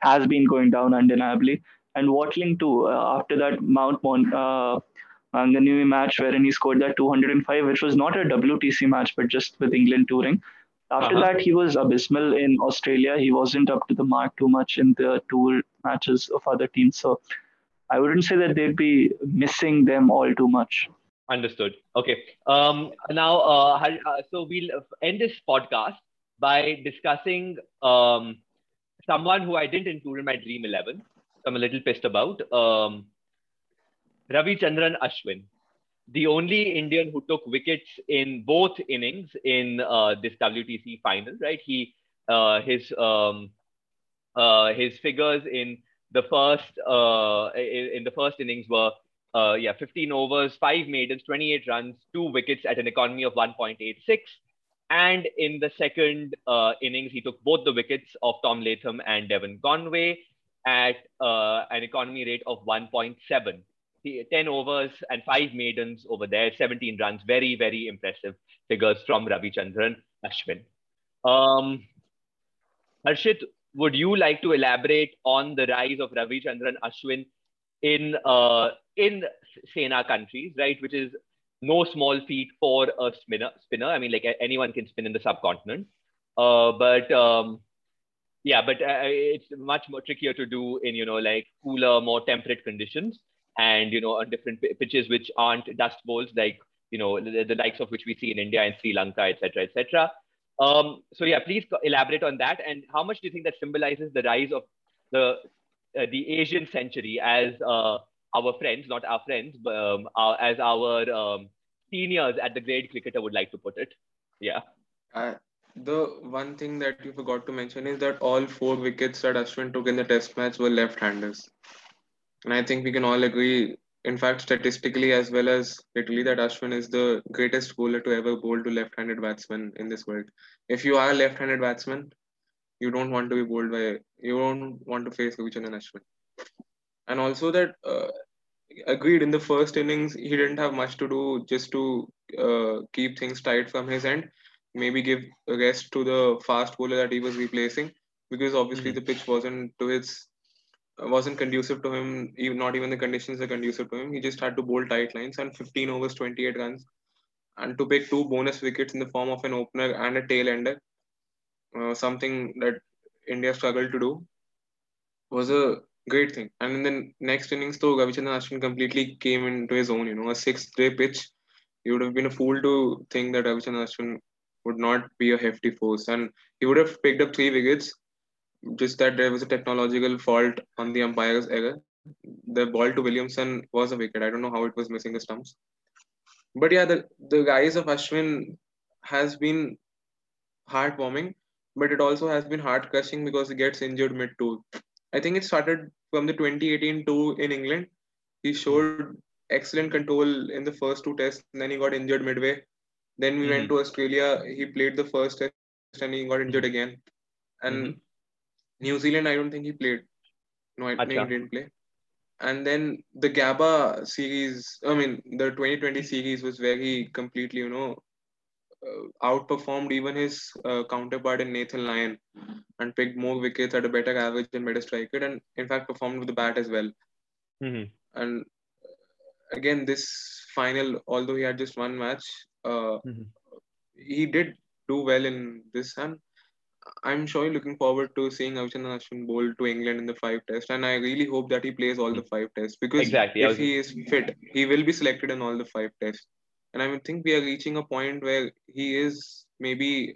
has been going down undeniably. And Watling too, uh, after that Mount Mon- uh, match wherein he scored that 205, which was not a WTC match, but just with England touring. After uh-huh. that, he was abysmal in Australia. He wasn't up to the mark too much in the tour matches of other teams. So I wouldn't say that they'd be missing them all too much. Understood. Okay. Um, now, uh, uh, so we'll end this podcast by discussing um, someone who I didn't include in my Dream 11. I'm a little pissed about. Um, Ravichandran Ashwin, the only Indian who took wickets in both innings in uh, this WTC final, right? He, uh, his, um, uh, his figures in the first, uh, in, in the first innings were uh, yeah, 15 overs, five maidens, 28 runs, two wickets at an economy of 1.86. And in the second uh, innings, he took both the wickets of Tom Latham and Devon Conway at an economy rate of 1.7. 10 overs and five maidens over there, 17 runs. Very, very impressive figures from Ravichandran Ashwin. Um, Harshit, would you like to elaborate on the rise of Ravichandran Ashwin in uh, in Sena countries, right? Which is no small feat for a spinner. Spinner. I mean, like anyone can spin in the subcontinent. Uh, but um, yeah, but uh, it's much more trickier to do in you know like cooler, more temperate conditions, and you know on different pitches which aren't dust bowls like you know the, the likes of which we see in India and Sri Lanka, etc., etc. Um, so yeah, please elaborate on that. And how much do you think that symbolizes the rise of the uh, the Asian century as uh, our friends, not our friends, but um, our, as our um, seniors at the grade cricketer would like to put it. Yeah. Uh, the one thing that you forgot to mention is that all four wickets that Ashwin took in the test match were left-handers. And I think we can all agree, in fact, statistically as well as literally, that Ashwin is the greatest bowler to ever bowl to left-handed batsmen in this world. If you are a left-handed batsman, you don't want to be bowled by, you don't want to face Ravichandran Ashwin and also that uh, agreed in the first innings he didn't have much to do just to uh, keep things tight from his end maybe give a rest to the fast bowler that he was replacing because obviously mm-hmm. the pitch wasn't to his wasn't conducive to him even not even the conditions are conducive to him he just had to bowl tight lines and 15 overs 28 runs and to pick two bonus wickets in the form of an opener and a tail ender uh, something that india struggled to do was a great thing. And in the next innings, though, Ravichandran Ashwin completely came into his own. You know, a sixth day pitch, you would have been a fool to think that Ravichandran Ashwin would not be a hefty force, and he would have picked up three wickets. Just that there was a technological fault on the umpire's error. The ball to Williamson was a wicket. I don't know how it was missing the stumps. But yeah, the, the rise of Ashwin has been heartwarming, but it also has been heart crushing because he gets injured mid tour. I think it started from the 2018 tour in England. He showed excellent control in the first two tests, and then he got injured midway. Then we mm-hmm. went to Australia. He played the first test and he got injured again. And mm-hmm. New Zealand, I don't think he played. No, I think he didn't play. And then the Gabba series, I mean, the 2020 series was where he completely, you know, uh, outperformed even his uh, counterpart in Nathan Lyon and picked more wickets at a better average and better strike rate, and in fact performed with the bat as well. Mm-hmm. And again, this final, although he had just one match, uh, mm-hmm. he did do well in this, and I'm surely looking forward to seeing Ravichandran Ashwin bowl to England in the five test, and I really hope that he plays all the five tests because exactly. if was... he is fit, he will be selected in all the five tests. And I think we are reaching a point where he is maybe,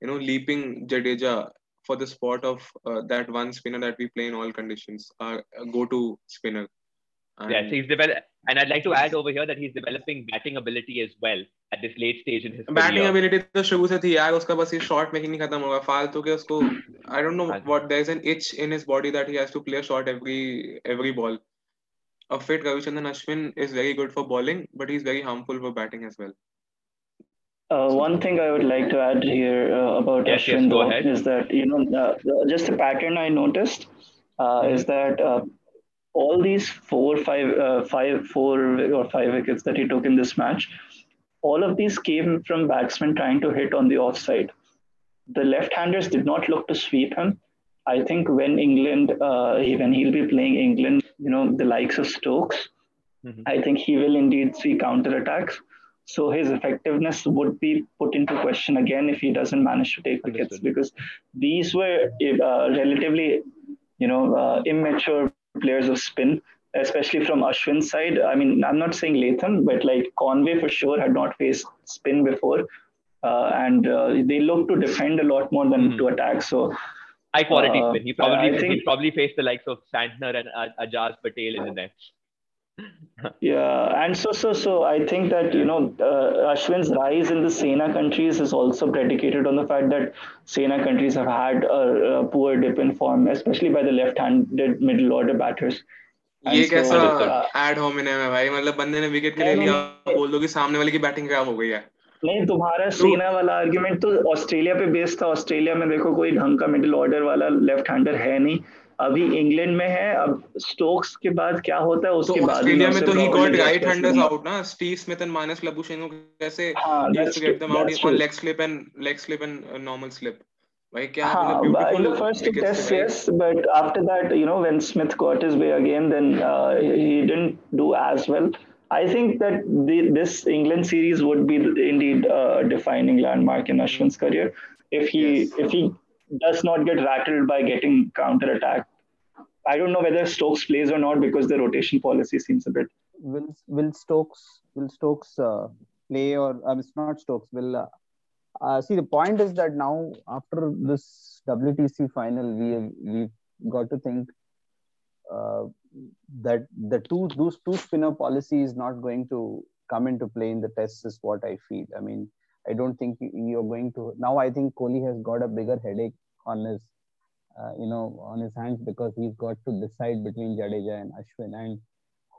you know, leaping Jadeja for the spot of uh, that one spinner that we play in all conditions, our go-to spinner. And yes, he's developed, and I'd like to add over here that he's developing batting ability as well at this late stage in his batting career. ability तो शुरू से थी यार उसका बस ये shot making नहीं खत्म होगा फालतू के उसको I don't know what there's an itch in his body that he has to play a shot every every ball. A fit Ravichandran Ashwin is very good for bowling, but he's very harmful for batting as well. Uh, one thing I would like to add here uh, about yes, Ashwin yes, though, is that you know uh, just a pattern I noticed uh, is that uh, all these four, five, uh, five, four or five wickets that he took in this match, all of these came from batsmen trying to hit on the offside. The left-handers did not look to sweep him. I think when England, uh, when he'll be playing England, you know, the likes of Stokes, mm-hmm. I think he will indeed see counter attacks. So his effectiveness would be put into question again if he doesn't manage to take wickets because these were uh, relatively, you know, uh, immature players of spin, especially from Ashwin's side. I mean, I'm not saying Latham, but like Conway for sure had not faced spin before. Uh, and uh, they look to defend a lot more than mm-hmm. to attack. So high quality uh, spin. He probably think, he probably faced the likes of Santner and Ajaz Patel in the nets yeah, and so so so I think that you know uh, Ashwin's rise in the Sena countries is also predicated on the fact that Sena countries have had a, a poor dip in form, especially by the left-handed middle order batters. ये कैसा add hominem है भाई मतलब बंदे ने wicket के लिए लिया बोल दो कि सामने वाले की बैटिंग खराब हो गई है नहीं तुम्हारा सीना वाला आर्गुमेंट तो ऑस्ट्रेलिया पे बेस्ड था ऑस्ट्रेलिया में देखो कोई ढंग का मिडिल ऑर्डर वाला लेफ्ट हैंडर है नहीं अभी इंग्लैंड में है अब स्टोक्स के बाद क्या होता है उसके बाद ऑस्ट्रेलिया में तो he got right handers out ना Steve Smith and Marnus Labuschagne कैसे yes get them out in leg slip and leg slip and normal slip England series would be indeed defining landmark in Ashwin career if he if he does not get rattled by getting counter attacked. I don't know whether Stokes plays or not because the rotation policy seems a bit. Will Will Stokes will Stokes uh, play or um, it's not Stokes will. Uh, uh, see the point is that now after this WTC final we have, we've got to think uh, that the two those two spinner policy is not going to come into play in the tests is what I feel. I mean, I don't think you're going to now. I think Kohli has got a bigger headache on his, uh, you know, on his hands because he's got to decide between Jadeja and Ashwin, and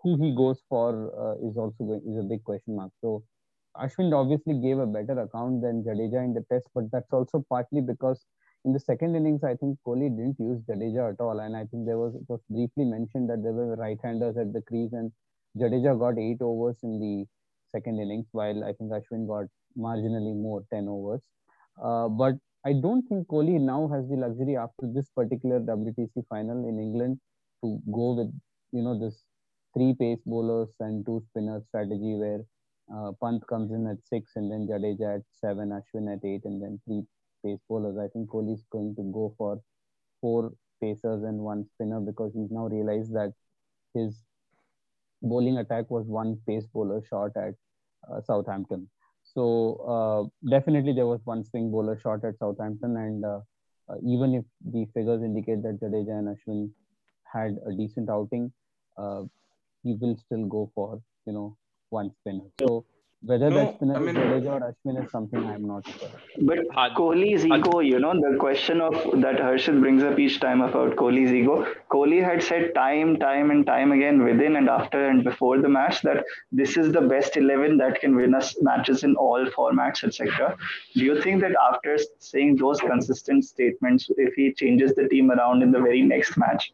who he goes for uh, is also going, is a big question mark. So Ashwin obviously gave a better account than Jadeja in the test, but that's also partly because in the second innings, I think Kohli didn't use Jadeja at all. And I think there was, it was briefly mentioned that there were right-handers at the crease and Jadeja got eight overs in the second innings, while I think Ashwin got marginally more, 10 overs. Uh, but I don't think Kohli now has the luxury after this particular WTC final in England to go with, you know, this three pace bowlers and two spinner strategy where uh, Pant comes in at six and then Jadeja at seven, Ashwin at eight, and then three pace bowlers. I think Kohli is going to go for four pacers and one spinner because he's now realized that his bowling attack was one pace bowler shot at uh, Southampton. So uh, definitely there was one swing bowler shot at Southampton, and uh, uh, even if the figures indicate that Jadeja and Ashwin had a decent outing, uh, he will still go for you know one spinner. So whether no, that spinner I mean, is Jadeja or Ashwin is something I'm not sure. But Kohli's ego, you know, the question of that Harshit brings up each time about Kohli's ego. Kohli had said time, time, and time again within and after and before the match that this is the best 11 that can win us matches in all formats, etc. Do you think that after saying those consistent statements, if he changes the team around in the very next match,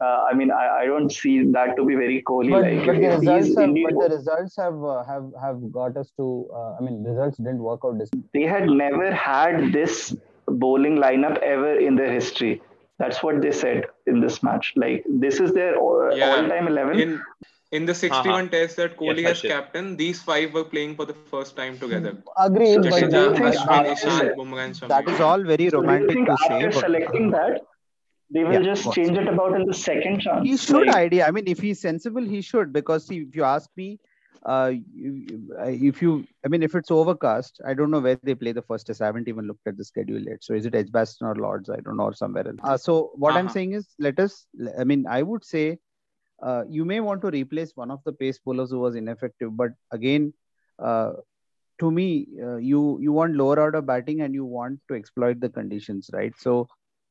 uh, I mean, I, I don't see that to be very Kohli like. But, but, the results have, but the results have uh, have have got us to. Uh, I mean, results didn't work out. This. They had never had this bowling lineup ever in their history. That's what they said in this match. Like this is their all, yeah. all-time eleven. In, in the 61 uh-huh. test that Kohli yes, has captain, these five were playing for the first time together. Agreed, so but that is all very romantic to say. After selecting that, they will yeah, just change it about in the second chance. He should like, idea. I mean, if he's sensible, he should. Because see, if you ask me, uh, if you, I mean, if it's overcast, I don't know where they play the first test. I haven't even looked at the schedule yet. So is it Edgbaston or Lords? I don't know, or somewhere else. Uh, so what uh-huh. I'm saying is, let us. I mean, I would say, uh, you may want to replace one of the pace bowlers who was ineffective, but again, uh, to me, uh, you you want lower order batting and you want to exploit the conditions, right? So.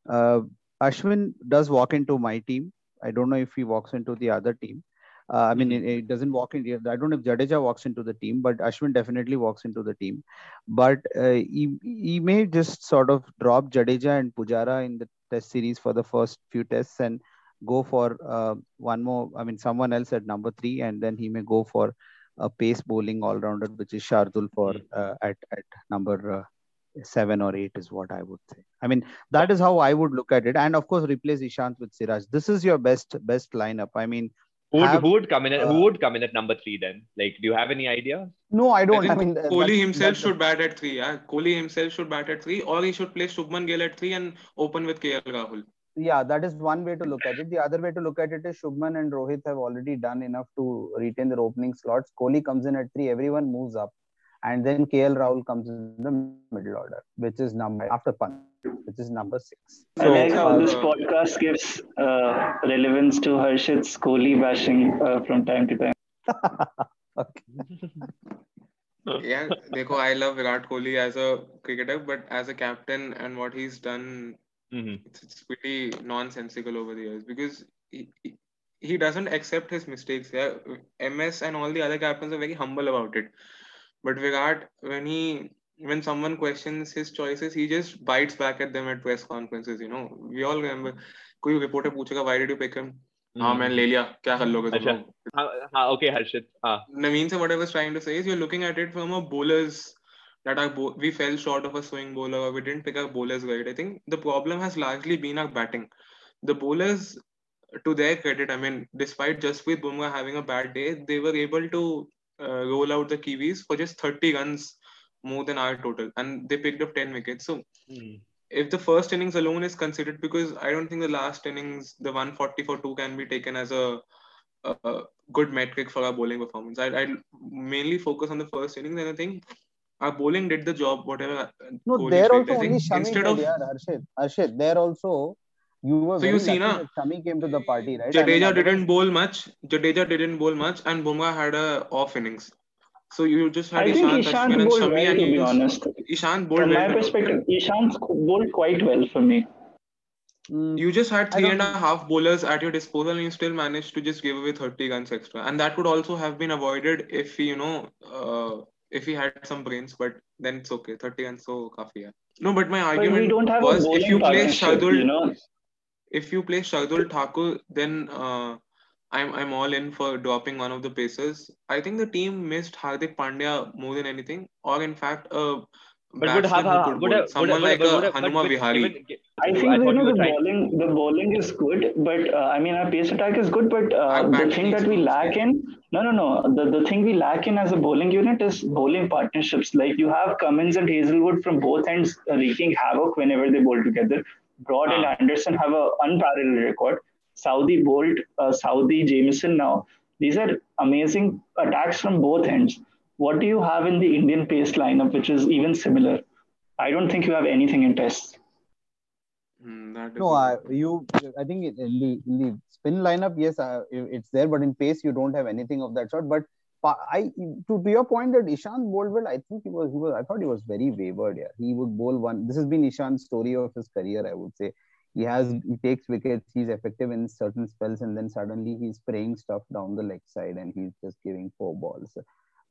Uh, Ashwin does walk into my team. I don't know if he walks into the other team. Uh, I mean, it, it, doesn't walk in. I don't know if Jadeja walks into the team, but Ashwin definitely walks into the team. But uh, he, he may just sort of drop Jadeja and Pujara in the test series for the first few tests and go for uh, one more. I mean, someone else at number three, and then he may go for a pace bowling all rounder, which is Shardul for uh, at at number uh, seven or eight is what I would say. I mean, that is how I would look at it. And of course, replace Ishant with Siraj. This is your best best lineup. I mean, who would, have, who would come in? At, uh, who would come in at number three then? Like, do you have any idea? No, I don't. I, I mean, Kohli himself should bat at three. Yeah, Kohli himself should bat at three, or he should play Shubman Gill at three and open with KL Rahul. Yeah, that is one way to look at it. The other way to look at it is Shubman and Rohit have already done enough to retain their opening slots. Kohli comes in at three, everyone moves up and then KL Rahul comes in the middle order, which is number after Pant, which is number six. I so, like how uh, this podcast gives uh, relevance to Harshit's Kohli bashing uh, from time to time. [laughs] yeah, Dekho, I love Virat Kohli as a cricketer, but as a captain and what he's done, mm-hmm. it's, it's, pretty nonsensical over the years because he, he, he doesn't accept his mistakes. Yeah, MS and all the other captains are very humble about it but Virat, when he when someone questions his choices, he just bites back at them at press conferences. You know, we all remember. कोई reporter पूछेगा why did you pick him? हाँ मैंने ले लिया क्या कर लोगे तुम लोग हाँ हाँ okay हर्षित हाँ Naveen so what I was trying to say is you're looking at it from a bowler's that our bo- we fell short of a swing bowler or we didn't pick our bowlers right. I think the problem has largely been our batting. The bowlers, to their credit, I mean, despite Jasprit Bumrah having a bad day, they were able to uh, roll out the Kiwis for just 30 runs more than our total, and they picked up 10 wickets. So, mm. if the first innings alone is considered, because I don't think the last innings, the 140 for two, can be taken as a, a, a good metric for our bowling performance. I I mainly focus on the first innings, and I think our bowling did the job. Whatever. No, there also only Shami instead of yeah, Arshid, Arshid, there also you were so you see na Shami came to the party, right? Jadeja I mean, didn't bowl much. Jadeja didn't bowl much, and Bumrah had a off innings. So you just had I Ishant, Ishant and Shami, well, and to be honest. Ishant bowled From my perspective, Ishant bowled quite well for me. Mm. You just had three and a half bowlers at your disposal, and you still managed to just give away 30 runs extra. And that could also have been avoided if he, you know, uh, if he had some brains. But then it's okay. 30 runs so kafi No, but my argument but was if you play Shardul, you know, if you play Shardul Thakur, then uh, I'm I'm all in for dropping one of the pacers. I think the team missed Hardik Pandya more than anything, or in fact, uh, but would have, have would have, someone would have, like would have, Hanuma Vihari. I think you know the bowling the bowling is good, but uh, I mean our pace attack is good, but uh, the thing that we lack in no no no the, the thing we lack in as a bowling unit is bowling partnerships. Like you have Cummins and Hazlewood from both ends wreaking havoc whenever they bowl together. Broad and Anderson have an unparalleled record. Southee Boult, uh, Southee Jamieson now. These are amazing attacks from both ends. what do you have in the Indian pace lineup, which is even similar? I don't think you have anything in tests. Mm, no, I, you. I think in the, in the spin lineup, yes, uh, it's there, but in pace, you don't have anything of that sort. But I, to, to your point that Ishant bowled well, I think he was, he was. I thought he was very wavered. Yeah, he would bowl one. This has been Ishant's story of his career. I would say he has he takes wickets. He's effective in certain spells, and then suddenly he's spraying stuff down the leg side, and he's just giving four balls,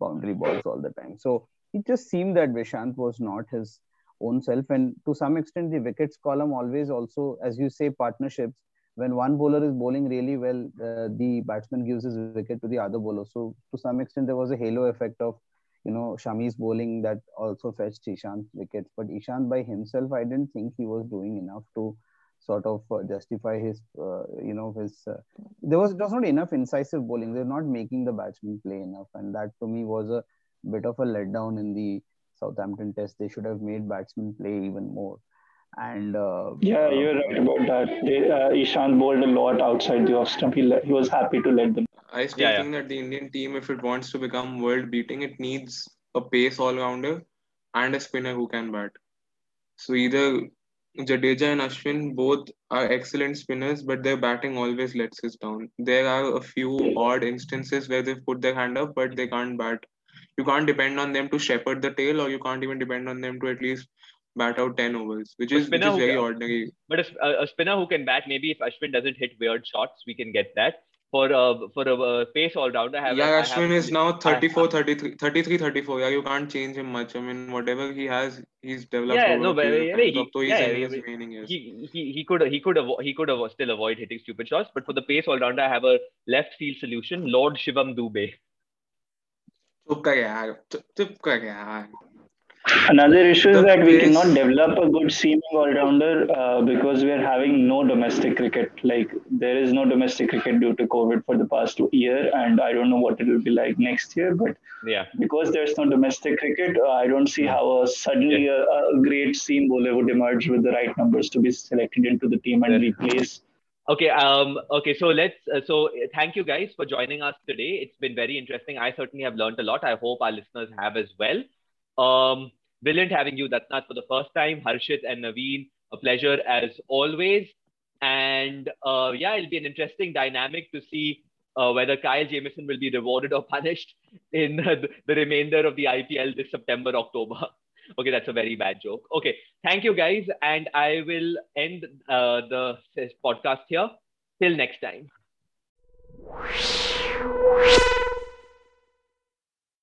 boundary balls all the time. So it just seemed that Vishant was not his own self. And to some extent, the wickets column always also, as you say, partnerships. When one bowler is bowling really well, uh, the batsman gives his wicket to the other bowler. So to some extent, there was a halo effect of, you know, Shami's bowling that also fetched Ishant's wickets. But Ishan by himself, I didn't think he was doing enough to sort of uh, justify his, uh, you know, his. Uh, there was just not enough incisive bowling. They're not making the batsman play enough, and that to me was a bit of a letdown in the Southampton test. They should have made batsmen play even more. And uh, yeah, uh, you're right about that. They, uh, Ishant bowled a lot outside the off stump. He, he was happy to let them. I still yeah, think yeah. that the Indian team, if it wants to become world beating, it needs a pace all rounder and a spinner who can bat. So either Jadeja and Ashwin both are excellent spinners, but their batting always lets us down. There are a few odd instances where they've put their hand up, but they can't bat you can't depend on them to shepherd the tail, or you can't even depend on them to at least bat out 10 overs, which is, which is very can, ordinary. But a, uh, a, spinner who can bat, maybe if Ashwin doesn't hit weird shots, we can get that. For a, for a, a pace all rounder, have yeah, Ashwin is now 34, 33, 33, 34. Yeah, you can't change him much. I mean, whatever he has, he's developed. Yeah, no, but yeah, he, yeah, he, he, he could he could avo- he could avo- still avoid hitting stupid shots. But for the pace all rounder, I have a left field solution, Lord Shivam Dube. Another issue is that we cannot develop a good seaming all rounder uh, because we are having no domestic cricket. Like there is no domestic cricket due to COVID for the past year, and I don't know what it will be like next year. But yeah, because there's no domestic cricket, uh, I don't see how a, suddenly yeah. a, a, great seam bowler would emerge with the right numbers to be selected into the team and replace Okay. Um, okay. So let's. Uh, so thank you guys for joining us today. It's been very interesting. I certainly have learned a lot. I hope our listeners have as well. Um, brilliant having you, Datnath, for the first time. Harshit and Naveen, a pleasure as always. And uh, yeah, it'll be an interesting dynamic to see uh, whether Kyle Jamieson will be rewarded or punished in [laughs] the, the remainder of the IPL this September, October. [laughs] Okay, that's a very bad joke. Okay, thank you guys. And I will end uh, the podcast here. Till next time.